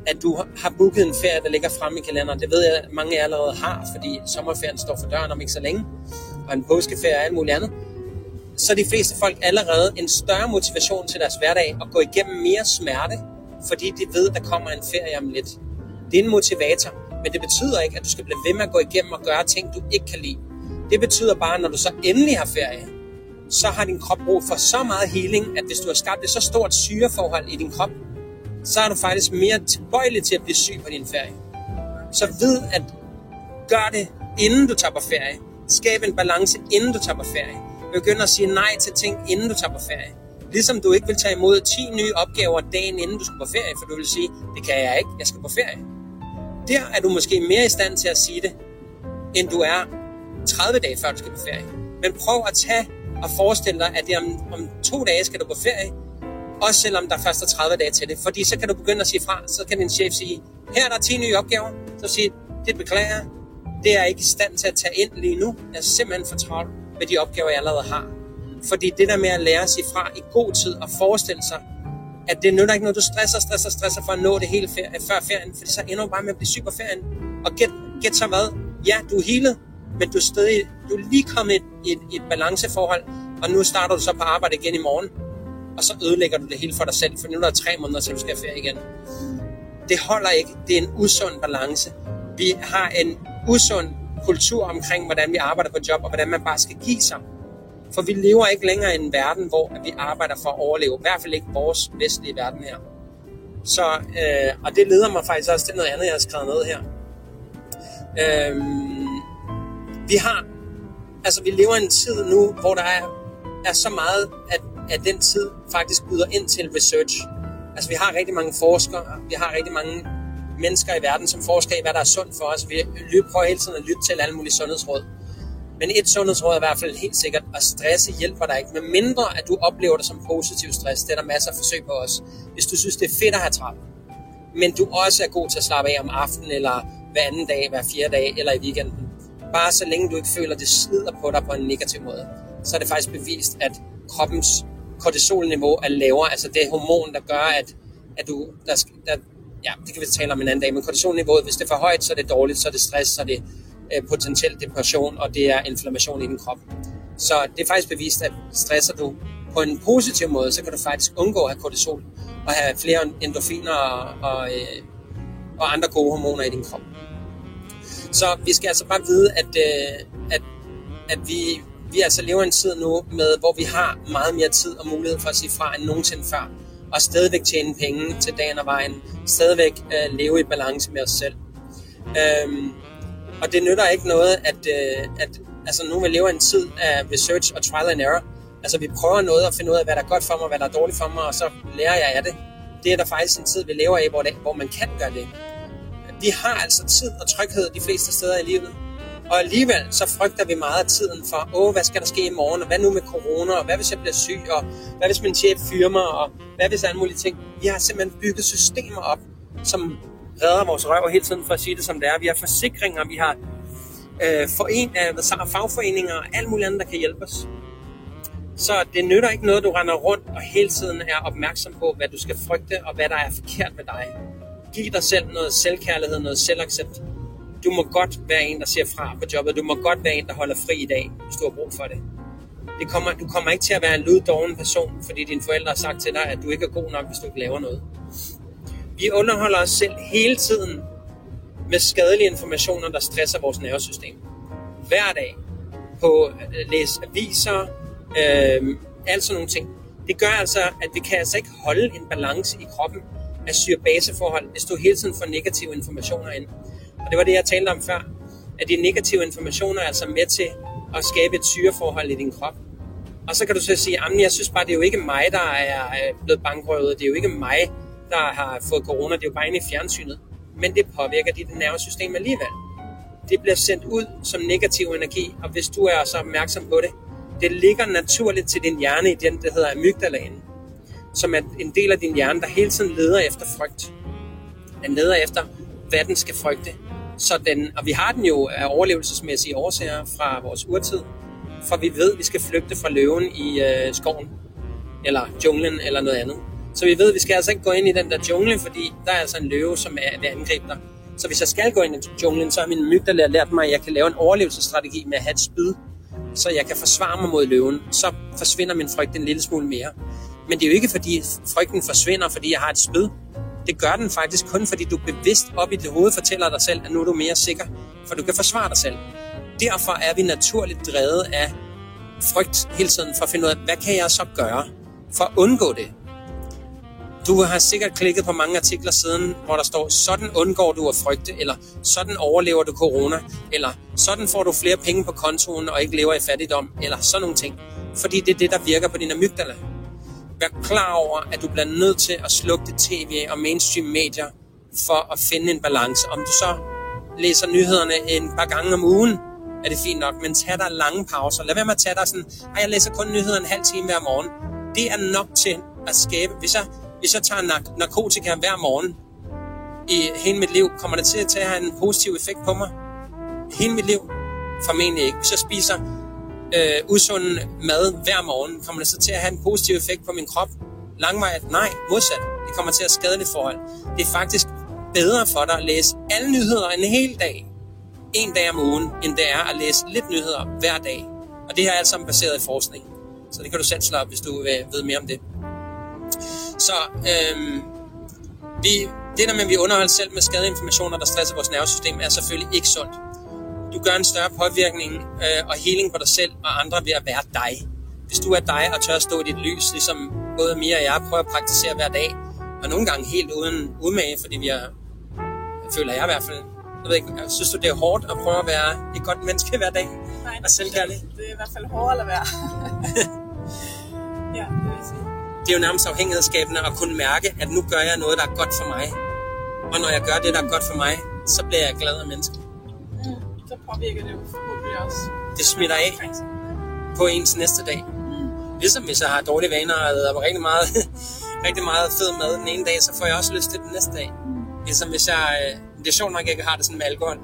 at du har booket en ferie, der ligger fremme i kalenderen. Det ved jeg, at mange af jer allerede har, fordi sommerferien står for døren om ikke så længe, og en påskeferie og alt muligt andet så er de fleste folk allerede en større motivation til deres hverdag at gå igennem mere smerte, fordi de ved, at der kommer en ferie om lidt. Det er en motivator, men det betyder ikke, at du skal blive ved med at gå igennem og gøre ting, du ikke kan lide. Det betyder bare, at når du så endelig har ferie, så har din krop brug for så meget healing, at hvis du har skabt et så stort syreforhold i din krop, så er du faktisk mere tilbøjelig til at blive syg på din ferie. Så ved, at gør det, inden du tager på ferie. Skab en balance, inden du tager på ferie. Begynd at sige nej til ting, inden du tager på ferie. Ligesom du ikke vil tage imod 10 nye opgaver dagen inden du skal på ferie, for du vil sige, det kan jeg ikke, jeg skal på ferie. Der er du måske mere i stand til at sige det, end du er 30 dage før du skal på ferie. Men prøv at tage og forestille dig, at det om, om to dage skal du på ferie, også selvom der først er 30 dage til det. Fordi så kan du begynde at sige fra, så kan din chef sige, her er der 10 nye opgaver, så sige, det beklager det er jeg ikke i stand til at tage ind lige nu. Jeg er simpelthen for travlt med de opgaver, jeg allerede har. Fordi det der med at lære sig fra i god tid og forestille sig, at det nytter ikke noget, du stresser, stresser, stresser for at nå det hele ferie, før ferien, for så ender du bare med at blive syg på ferien. Og gæt, gæt så hvad? Ja, du er healet, men du er stadig, du er lige kommet i et, et, et balanceforhold, og nu starter du så på arbejde igen i morgen, og så ødelægger du det hele for dig selv, for nu er der tre måneder, til du skal have ferie igen. Det holder ikke. Det er en usund balance. Vi har en usund kultur omkring, hvordan vi arbejder på job, og hvordan man bare skal give sig. For vi lever ikke længere i en verden, hvor vi arbejder for at overleve. I hvert fald ikke vores vestlige verden her. Så, øh, og det leder mig faktisk også til noget andet, jeg har skrevet ned her. Øh, vi har, altså vi lever i en tid nu, hvor der er, er så meget, at, at den tid faktisk byder ind til research. Altså vi har rigtig mange forskere, vi har rigtig mange mennesker i verden, som forsker i, hvad der er sundt for os. Vi prøver hele tiden at lytte til alle mulige sundhedsråd. Men et sundhedsråd er i hvert fald helt sikkert, at stresse hjælper dig ikke, med mindre at du oplever det som positiv stress. Det er der masser af forsøg på os. Hvis du synes, det er fedt at have travlt, men du også er god til at slappe af om aftenen, eller hver anden dag, hver fjerde dag, eller i weekenden. Bare så længe du ikke føler, det slider på dig på en negativ måde, så er det faktisk bevist, at kroppens kortisolniveau er lavere, altså det hormon, der gør, at, at du, der, der, ja, det kan vi tale om en anden dag, men kortisolniveauet, hvis det er for højt, så er det dårligt, så er det stress, så er det øh, potentielt depression, og det er inflammation i din krop. Så det er faktisk bevist, at stresser du på en positiv måde, så kan du faktisk undgå at have kortisol og have flere endorfiner og, og, øh, og andre gode hormoner i din krop. Så vi skal altså bare vide, at, øh, at, at vi, vi altså lever en tid nu, med, hvor vi har meget mere tid og mulighed for at sige fra end nogensinde før og stadigvæk tjene penge til dagen og vejen, stadigvæk øh, leve i balance med os selv. Øhm, og det nytter ikke noget, at, øh, at altså nu vi lever en tid af research og trial and error. Altså vi prøver noget at finde ud af, hvad der er godt for mig, hvad der er dårligt for mig, og så lærer jeg af det. Det er der faktisk en tid, vi lever i, hvor, det, hvor man kan gøre det. vi har altså tid og tryghed de fleste steder i livet. Og alligevel så frygter vi meget af tiden for, åh, hvad skal der ske i morgen, og hvad nu med corona, og hvad hvis jeg bliver syg, og hvad hvis min chef fyrer mig, og hvad hvis alle mulige ting. Vi har simpelthen bygget systemer op, som redder vores røv hele tiden, for at sige det som det er. Vi har forsikringer, vi har øh, foren, øh, fagforeninger og alt muligt andet, der kan hjælpe os. Så det nytter ikke noget, du render rundt og hele tiden er opmærksom på, hvad du skal frygte og hvad der er forkert med dig. Giv dig selv noget selvkærlighed, noget selvaccept. Du må godt være en, der ser fra på jobbet. Du må godt være en, der holder fri i dag, hvis du har brug for det. det kommer, du kommer ikke til at være en luddoven person, fordi dine forældre har sagt til dig, at du ikke er god nok, hvis du ikke laver noget. Vi underholder os selv hele tiden med skadelige informationer, der stresser vores nervesystem. Hver dag. På at øh, læse aviser, øh, alt sådan nogle ting. Det gør altså, at vi kan altså ikke holde en balance i kroppen af syre-base-forhold, hvis du hele tiden får negative informationer ind. Og det var det, jeg talte om før, at de negative informationer er altså med til at skabe et syreforhold i din krop. Og så kan du så sige, at jeg synes bare, det er jo ikke mig, der er øh, blevet bankrøvet. Det er jo ikke mig, der har fået corona. Det er jo bare inde i fjernsynet. Men det påvirker dit nervesystem alligevel. Det bliver sendt ud som negativ energi, og hvis du er så opmærksom på det, det ligger naturligt til din hjerne i den, der hedder amygdalaen, som er en del af din hjerne, der hele tiden leder efter frygt. Den leder efter, hvad den skal frygte. Så den, og vi har den jo af overlevelsesmæssige årsager fra vores urtid, for vi ved, at vi skal flygte fra løven i øh, skoven, eller junglen, eller noget andet. Så vi ved, at vi skal altså ikke gå ind i den der jungle, fordi der er altså en løve, som er ved angribe dig. Så hvis jeg skal gå ind i junglen, så har min mygdala lært mig, at jeg kan lave en overlevelsesstrategi med at have et spyd, så jeg kan forsvare mig mod løven. Så forsvinder min frygt en lille smule mere. Men det er jo ikke, fordi frygten forsvinder, fordi jeg har et spyd. Det gør den faktisk kun, fordi du bevidst op i dit hoved fortæller dig selv, at nu er du mere sikker, for du kan forsvare dig selv. Derfor er vi naturligt drevet af frygt hele tiden, for at finde ud af, hvad kan jeg så gøre for at undgå det? Du har sikkert klikket på mange artikler siden, hvor der står, sådan undgår du at frygte, eller sådan overlever du corona, eller sådan får du flere penge på kontoen og ikke lever i fattigdom, eller sådan nogle ting. Fordi det er det, der virker på din amygdala. Vær klar over, at du bliver nødt til at slukke det tv og mainstream medier for at finde en balance. Om du så læser nyhederne en par gange om ugen, er det fint nok, men tag dig lange pauser. Lad være med at tage dig sådan, at jeg læser kun nyheder en halv time hver morgen. Det er nok til at skabe, hvis jeg hvis jeg tager nark- narkotika hver morgen i hele mit liv, kommer det til at tage en positiv effekt på mig? Hele mit liv? Formentlig ikke. Hvis jeg spiser øh, usund mad hver morgen, kommer det så til at have en positiv effekt på min krop? Langvejt? Nej, modsat. Det kommer til at skade det forhold. Det er faktisk bedre for dig at læse alle nyheder en hel dag, en dag om ugen, end det er at læse lidt nyheder hver dag. Og det her er alt sammen baseret i forskning. Så det kan du selv slå op, hvis du øh, vil vide mere om det. Så øhm, vi, det der med, at vi underholder selv med skadeinformationer, der stresser vores nervesystem, er selvfølgelig ikke sundt. Du gør en større påvirkning øh, og healing på dig selv og andre ved at være dig. Hvis du er dig og tør at stå i dit lys, ligesom både Mia og jeg prøver at praktisere hver dag, og nogle gange helt uden udmage, fordi vi er, føler jeg i hvert fald, jeg ved ikke, synes du det er hårdt at prøve at være et godt menneske hver dag? Nej, og selvkærlig? det er i hvert fald hårdere at være. ja, det vil jeg sige det er jo nærmest afhængighedsskabende at kunne mærke, at nu gør jeg noget, der er godt for mig. Og når jeg gør det, der er godt for mig, så bliver jeg glad af menneske. Så påvirker det jo forhåbentlig også. Det smitter af på ens næste dag. Mm. Ligesom hvis jeg har dårlige vaner og æder rigtig meget, rigtig meget fed mad den ene dag, så får jeg også lyst til den næste dag. Mm. Ligesom hvis jeg, øh, det er sjovt nok, jeg ikke har det sådan med alkohol.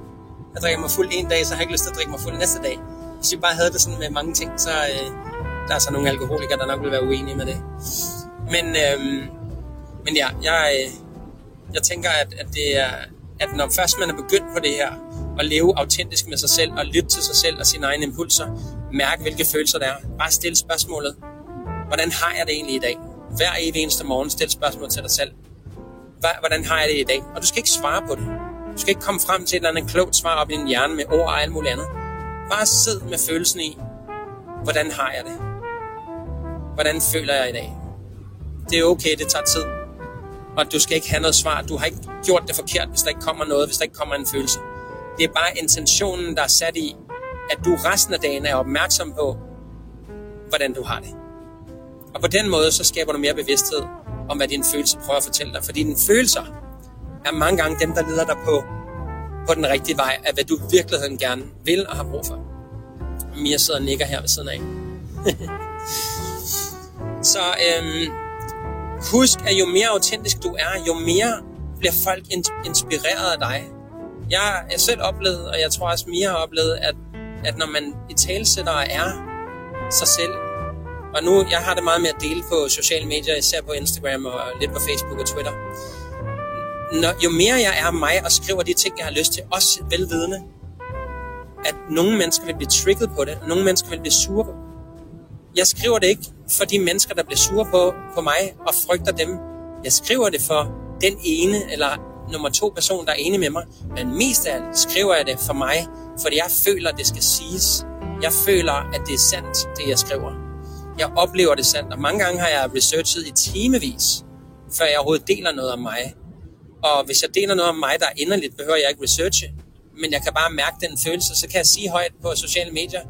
Jeg drikker mig fuld en dag, så har jeg ikke lyst til at drikke mig fuld næste dag. Hvis jeg bare havde det sådan med mange ting, så, øh, der er så nogle alkoholikere, der nok vil være uenige med det. Men, øhm, men ja, jeg, øh, jeg tænker, at, at, det er, at når først man er begyndt på det her, at leve autentisk med sig selv, og lytte til sig selv og sine egne impulser, mærke hvilke følelser der er. Bare stille spørgsmålet, hvordan har jeg det egentlig i dag? Hver evig eneste morgen stil spørgsmål til dig selv. Hvordan har jeg det i dag? Og du skal ikke svare på det. Du skal ikke komme frem til et eller andet klogt svar op i din hjerne med ord og alt muligt andet. Bare sid med følelsen i, hvordan har jeg det? Hvordan føler jeg i dag? Det er okay, det tager tid. Og du skal ikke have noget svar. Du har ikke gjort det forkert, hvis der ikke kommer noget, hvis der ikke kommer en følelse. Det er bare intentionen, der er sat i, at du resten af dagen er opmærksom på, hvordan du har det. Og på den måde, så skaber du mere bevidsthed om, hvad dine følelser prøver at fortælle dig. Fordi dine følelser er mange gange dem, der leder dig på på den rigtige vej, af hvad du virkelig gerne vil og har brug for. Mia sidder og nikker her ved siden af. så øhm, husk, at jo mere autentisk du er, jo mere bliver folk inspireret af dig. Jeg er selv oplevet, og jeg tror også Mia har oplevet, at, at når man i talsætter er sig selv, og nu, jeg har det meget med at dele på sociale medier, især på Instagram og lidt på Facebook og Twitter. Når, jo mere jeg er mig og skriver de ting, jeg har lyst til, også velvidende, at nogle mennesker vil blive trigget på det, og nogle mennesker vil blive sure på. Jeg skriver det ikke for de mennesker, der bliver sure på, på mig og frygter dem. Jeg skriver det for den ene eller nummer to person, der er enig med mig. Men mest af alt skriver jeg det for mig, fordi jeg føler, det skal siges. Jeg føler, at det er sandt, det jeg skriver. Jeg oplever det sandt, og mange gange har jeg researchet i timevis, før jeg overhovedet deler noget om mig. Og hvis jeg deler noget om mig, der er inderligt, behøver jeg ikke researche. Men jeg kan bare mærke den følelse, så kan jeg sige højt på sociale medier,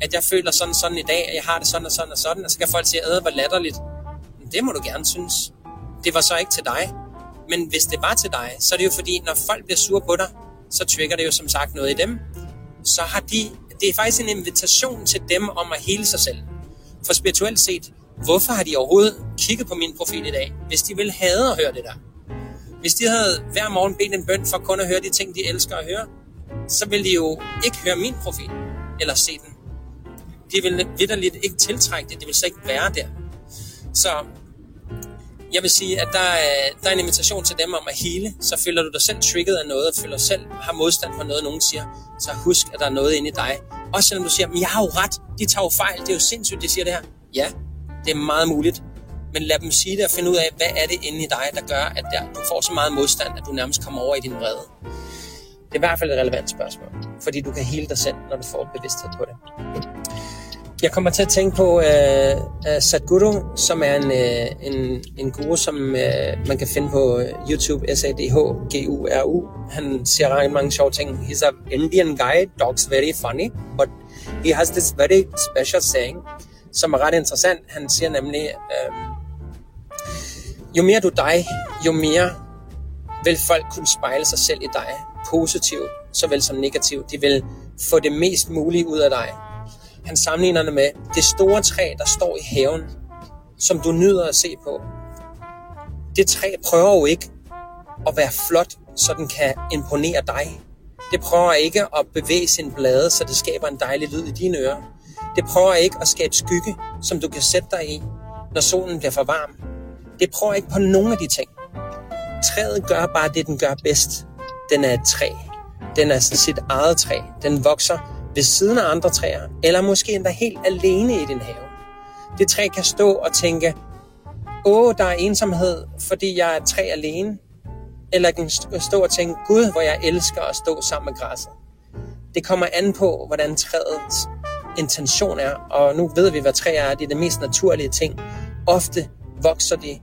at jeg føler sådan sådan i dag, at jeg har det sådan og sådan og sådan, og så kan folk sige, at hvor latterligt. Men Det må du gerne synes. Det var så ikke til dig. Men hvis det var til dig, så er det jo fordi, når folk bliver sure på dig, så trigger det jo som sagt noget i dem. Så har de, det er faktisk en invitation til dem om at hele sig selv. For spirituelt set, hvorfor har de overhovedet kigget på min profil i dag, hvis de ville have at høre det der? Hvis de havde hver morgen bedt en bøn for kun at høre de ting, de elsker at høre, så ville de jo ikke høre min profil eller se den. De ville vidderligt ikke tiltrække det, de ville så ikke være der. Så jeg vil sige, at der er, der er en invitation til dem om at hele, så føler du dig selv trigget af noget, og føler selv har modstand for noget, nogen siger, så husk, at der er noget inde i dig. Også selvom du siger, men jeg har jo ret, de tager jo fejl, det er jo sindssygt, de siger det her. Ja, det er meget muligt, men lad dem sige det og finde ud af, hvad er det inde i dig, der gør, at der, du får så meget modstand, at du nærmest kommer over i din vrede. Det er i hvert fald et relevant spørgsmål, fordi du kan hele dig selv, når du får bevidsthed på det. Jeg kommer til at tænke på uh, uh, Sadhguru, som er en, uh, en, en guru, som uh, man kan finde på YouTube, S-A-D-H-G-U-R-U. Han siger rigtig mange sjove ting. He's an Indian guy, talks very funny, but he has this very special saying, som er ret interessant. Han siger nemlig, uh, jo mere du dig, jo mere vil folk kunne spejle sig selv i dig, positivt såvel som negativt. De vil få det mest mulige ud af dig han sammenligner det med det store træ, der står i haven, som du nyder at se på. Det træ prøver jo ikke at være flot, så den kan imponere dig. Det prøver ikke at bevæge sin blade, så det skaber en dejlig lyd i dine ører. Det prøver ikke at skabe skygge, som du kan sætte dig i, når solen bliver for varm. Det prøver ikke på nogen af de ting. Træet gør bare det, den gør bedst. Den er et træ. Den er sit eget træ. Den vokser ved siden af andre træer, eller måske endda helt alene i din have. Det træ kan stå og tænke, åh, der er ensomhed, fordi jeg er et træ alene. Eller kan stå og tænke, gud, hvor jeg elsker at stå sammen med græsset. Det kommer an på, hvordan træets intention er, og nu ved vi, hvad træer er. Det er det mest naturlige ting. Ofte vokser de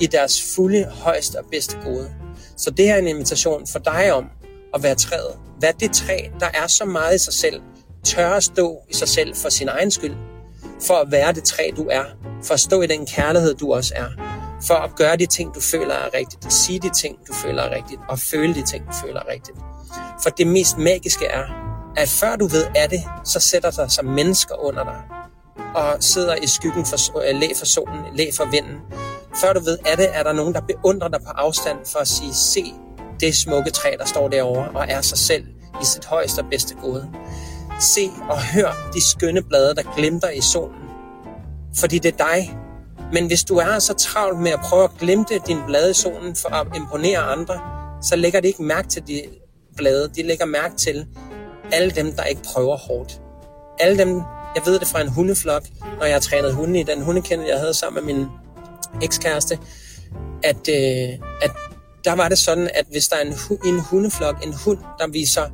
i deres fulde, højeste og bedste gode. Så det er en invitation for dig om at være træet. Vær det træ, der er så meget i sig selv, tør at stå i sig selv for sin egen skyld, for at være det træ, du er, for at stå i den kærlighed, du også er, for at gøre de ting, du føler er rigtigt, sige de ting, du føler er rigtigt, og føle de ting, du føler er rigtigt. For det mest magiske er, at før du ved af det, så sætter der sig mennesker under dig, og sidder i skyggen for, øh, læ for solen, læ for vinden. Før du ved af det, er der nogen, der beundrer dig på afstand for at sige, se, det smukke træ, der står derovre og er sig selv i sit højeste og bedste gode. Se og hør de skønne blade, der glimter i solen. Fordi det er dig. Men hvis du er så travlt med at prøve at glimte din blade i solen for at imponere andre, så lægger de ikke mærke til de blade. De lægger mærke til alle dem, der ikke prøver hårdt. Alle dem, jeg ved det fra en hundeflok, når jeg har trænet hunde i den hundekende, jeg havde sammen med min ekskæreste, at, øh, at der var det sådan, at hvis der er en, en hundeflok, en hund, der viser,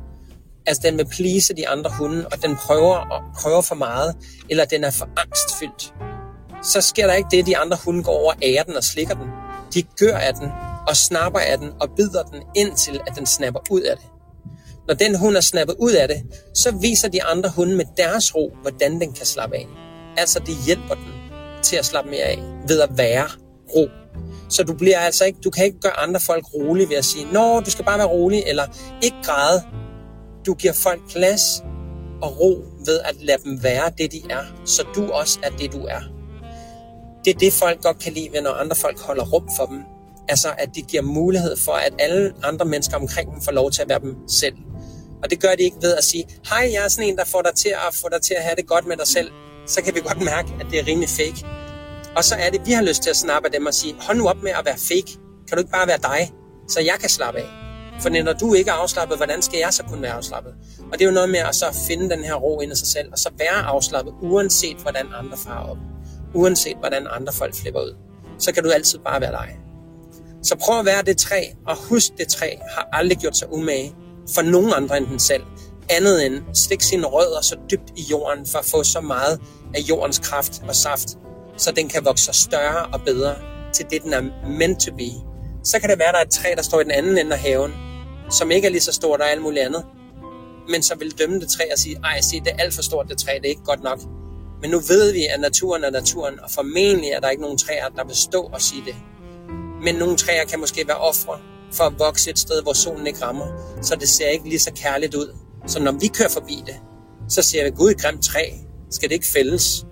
altså den vil plise de andre hunde, og den prøver, og prøver for meget, eller den er for angstfyldt, så sker der ikke det, at de andre hunde går over og ærer den og slikker den. De gør af den, og snapper af den, og bider den indtil, at den snapper ud af det. Når den hund er snappet ud af det, så viser de andre hunde med deres ro, hvordan den kan slappe af. Altså, det hjælper den til at slappe mere af ved at være ro. Så du bliver altså ikke, du kan ikke gøre andre folk rolige ved at sige, Nå, du skal bare være rolig, eller ikke græde. Du giver folk plads og ro ved at lade dem være det, de er, så du også er det, du er. Det er det, folk godt kan lide, når andre folk holder rum for dem. Altså, at de giver mulighed for, at alle andre mennesker omkring dem får lov til at være dem selv. Og det gør de ikke ved at sige, hej, jeg er sådan en, der får dig til at, få dig til at have det godt med dig selv. Så kan vi godt mærke, at det er rimelig fake. Og så er det, vi har lyst til at snappe dem og sige, hold nu op med at være fake. Kan du ikke bare være dig, så jeg kan slappe af? For når du ikke er afslappet, hvordan skal jeg så kunne være afslappet? Og det er jo noget med at så finde den her ro ind i sig selv, og så være afslappet, uanset hvordan andre farer op. Uanset hvordan andre folk flipper ud. Så kan du altid bare være dig. Så prøv at være det træ, og husk det træ har aldrig gjort sig umage for nogen andre end den selv. Andet end stik sine rødder så dybt i jorden for at få så meget af jordens kraft og saft, så den kan vokse større og bedre til det, den er meant to be. Så kan det være, at der er et træ, der står i den anden ende af haven, som ikke er lige så stort og alt muligt andet, men så vil dømme det træ og sige, ej, se, det er alt for stort det træ, det er ikke godt nok. Men nu ved vi, at naturen er naturen, og formentlig er der ikke nogen træer, der vil stå og sige det. Men nogle træer kan måske være ofre for at vokse et sted, hvor solen ikke rammer, så det ser ikke lige så kærligt ud. Så når vi kører forbi det, så ser vi, gud, et grimt træ, skal det ikke fældes?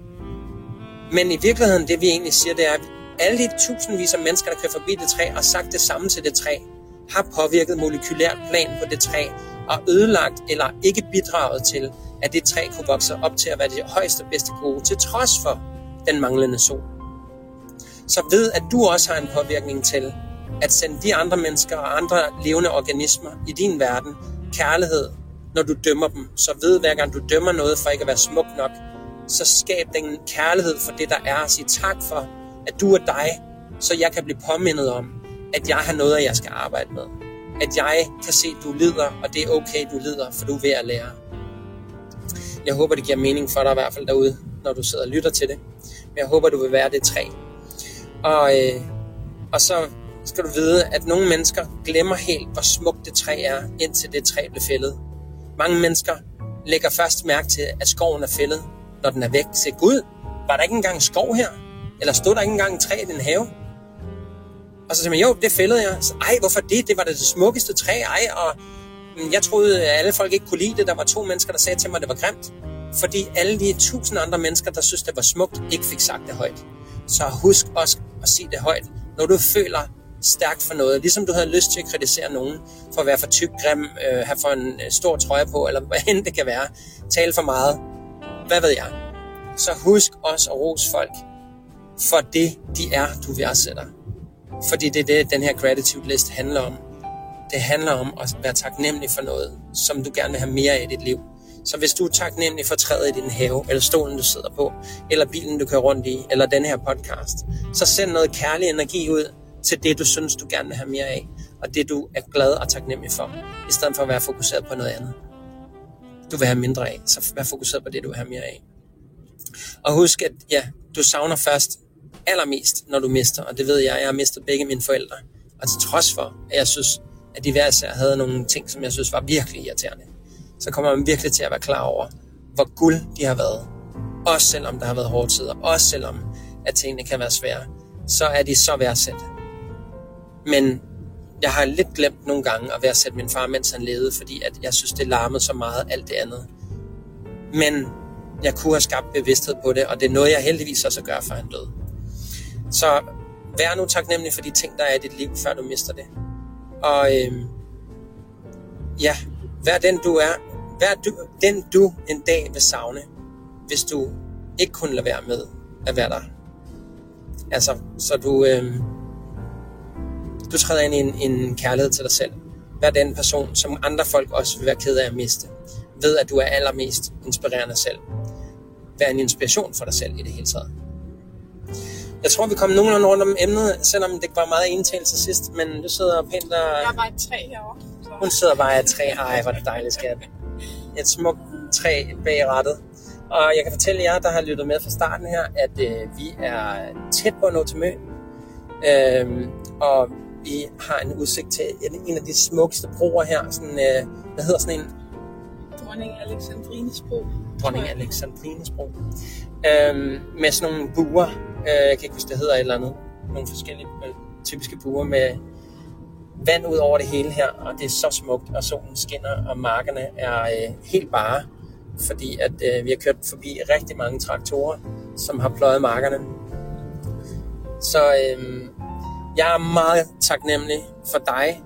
Men i virkeligheden, det vi egentlig siger, det er, at alle de tusindvis af mennesker, der kører forbi det træ, og sagt det samme til det træ, har påvirket molekylært plan på det træ, og ødelagt eller ikke bidraget til, at det træ kunne vokse op til at være det højeste bedste gode, til trods for den manglende sol. Så ved, at du også har en påvirkning til at sende de andre mennesker og andre levende organismer i din verden kærlighed, når du dømmer dem. Så ved, hver gang du dømmer noget for ikke at være smuk nok, så skab den kærlighed for det, der er, og tak for, at du er dig, så jeg kan blive påmindet om, at jeg har noget, jeg skal arbejde med. At jeg kan se, at du lider, og det er okay, du lider, for du er ved at lære. Jeg håber, det giver mening for dig i hvert fald derude, når du sidder og lytter til det. Men jeg håber, du vil være det træ. Og, øh, og så skal du vide, at nogle mennesker glemmer helt, hvor smukt det træ er, indtil det træ bliver fældet. Mange mennesker lægger først mærke til, at skoven er fældet, når den er væk. Se, Gud, var der ikke engang skov her? Eller stod der ikke engang træ i den have? Og så siger man, jo, det fældede jeg. Så, ej, hvorfor det? Det var det, det smukkeste træ, ej, og mm, jeg troede, at alle folk ikke kunne lide det. Der var to mennesker, der sagde til mig, at det var grimt. Fordi alle de tusind andre mennesker, der synes, det var smukt, ikke fik sagt det højt. Så husk også at sige det højt, når du føler stærkt for noget. Ligesom du havde lyst til at kritisere nogen for at være for tyk, grim, øh, have for en øh, stor trøje på, eller hvad end det kan være. Tale for meget. Hvad ved jeg? Så husk også at rose folk for det, de er, du værdsætter. Fordi det er det, den her gratitude list handler om. Det handler om at være taknemmelig for noget, som du gerne vil have mere af i dit liv. Så hvis du er taknemmelig for træet i din have, eller stolen, du sidder på, eller bilen, du kører rundt i, eller den her podcast, så send noget kærlig energi ud til det, du synes, du gerne vil have mere af, og det, du er glad og taknemmelig for, i stedet for at være fokuseret på noget andet. Du vil have mindre af, så vær fokuseret på det, du vil have mere af. Og husk, at ja, du savner først allermest, når du mister, og det ved jeg, jeg har mistet begge mine forældre. Og til trods for, at jeg synes, at de hver især havde nogle ting, som jeg synes var virkelig irriterende, så kommer man virkelig til at være klar over, hvor guld de har været. Også selvom der har været hårde tider, også selvom at tingene kan være svære, så er de så værdsat. Men jeg har lidt glemt nogle gange at værdsætte min far, mens han levede, fordi at jeg synes, det larmede så meget alt det andet. Men jeg kunne have skabt bevidsthed på det, og det er noget, jeg heldigvis også gør, for han døde. Så vær nu taknemmelig for de ting, der er i dit liv, før du mister det. Og øhm, ja, vær den du er. Vær du, den du en dag vil savne, hvis du ikke kunne lade være med at være der. Altså, så du, øhm, du træder ind i en, en kærlighed til dig selv. Vær den person, som andre folk også vil være ked af at miste. Ved, at du er allermest inspirerende selv. Vær en inspiration for dig selv i det hele taget. Jeg tror, vi kom nogenlunde rundt om emnet, selvom det var meget ental til sidst, men du sidder pænt og... Jeg er bare et træ herovre. Så. Hun sidder bare et træ. Ej, hvor det dejligt, skat. Et smukt træ bag rettet. Og jeg kan fortælle jer, der har lyttet med fra starten her, at øh, vi er tæt på at nå til Møn. Øhm, og vi har en udsigt til en af de smukkeste broer her. Sådan, øh, hvad hedder sådan en? Dronning Alexandrines bro. Dronning Alexandrines bro. Øhm, med sådan nogle buer. Øh, jeg kan ikke huske, det hedder et eller andet. Nogle forskellige. typiske buer med vand ud over det hele her, og det er så smukt, og solen skinner, og markerne er øh, helt bare, fordi at øh, vi har kørt forbi rigtig mange traktorer, som har pløjet markerne. Så øh, jeg er meget taknemmelig for dig,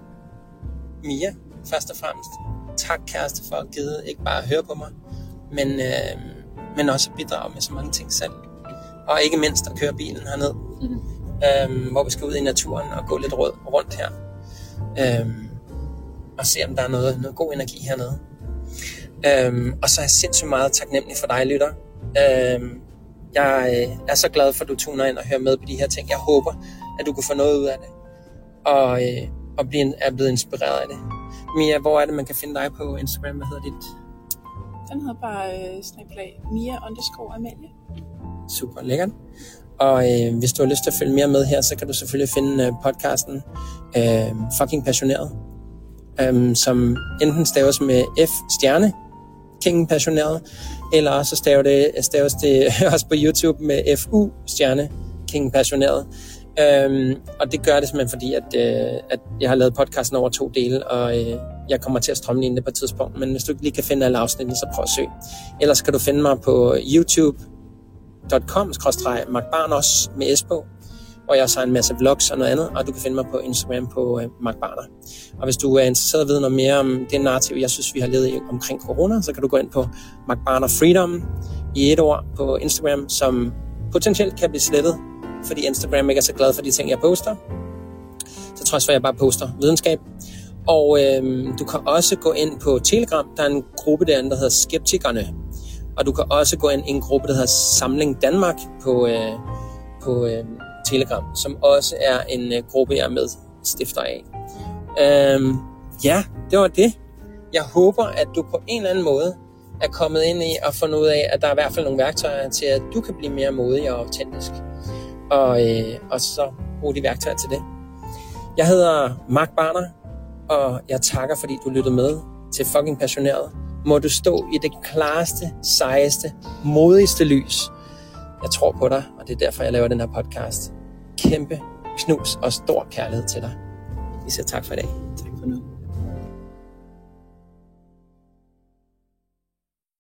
Mia, først og fremmest. Tak, kæreste, for at give ikke bare at høre på mig, men, øh, men også at bidrage med så mange ting selv. Og ikke mindst at køre bilen herned, mm-hmm. øh, hvor vi skal ud i naturen og gå lidt rundt her. Øh, og se, om der er noget, noget god energi hernede. Øh, og så er jeg sindssygt meget taknemmelig for dig, lytter. Øh, jeg øh, er så glad for, at du tuner ind og hører med på de her ting. Jeg håber, at du kan få noget ud af det. Og, øh, og blive, er blevet inspireret af det. Mia, hvor er det, man kan finde dig på Instagram? Hvad hedder dit? Den hedder bare øh, snaplag Mia underscore Amalie. Super lækkert. Og øh, hvis du har lyst til at følge mere med her, så kan du selvfølgelig finde øh, podcasten øh, Fucking Passioneret, øh, som enten staves med F stjerne, King Passioneret, eller så staves det, staves det også på YouTube med FU stjerne, King Passioneret. Øhm, og det gør det simpelthen fordi, at, øh, at jeg har lavet podcasten over to dele, og øh, jeg kommer til at strømme det på et tidspunkt. Men hvis du ikke lige kan finde alle afsnittene, så prøv at søge. Ellers kan du finde mig på youtube.com-markbarnos med S på, hvor jeg så en masse vlogs og noget andet, og du kan finde mig på Instagram på øh, magbarner. Og hvis du er interesseret i at vide noget mere om det narrativ, jeg synes, vi har levet i omkring corona, så kan du gå ind på magbarner freedom i et ord på Instagram, som potentielt kan blive slettet fordi Instagram ikke er så glad for de ting, jeg poster. Så trods for, at jeg bare poster videnskab. Og øh, du kan også gå ind på Telegram. Der er en gruppe derinde, der hedder Skeptikerne. Og du kan også gå ind i en gruppe, der hedder Samling Danmark på, øh, på øh, Telegram, som også er en øh, gruppe, jeg er med stifter af. Øh, ja, det var det. Jeg håber, at du på en eller anden måde er kommet ind i at finde ud af, at der er i hvert fald nogle værktøjer til, at du kan blive mere modig og autentisk og, øh, og så bruge de værktøjer til det. Jeg hedder Mark Barner, og jeg takker, fordi du lyttede med til Fucking Passioneret. Må du stå i det klareste, sejeste, modigste lys. Jeg tror på dig, og det er derfor, jeg laver den her podcast. Kæmpe knus og stor kærlighed til dig. Vi siger tak for i dag. Tak.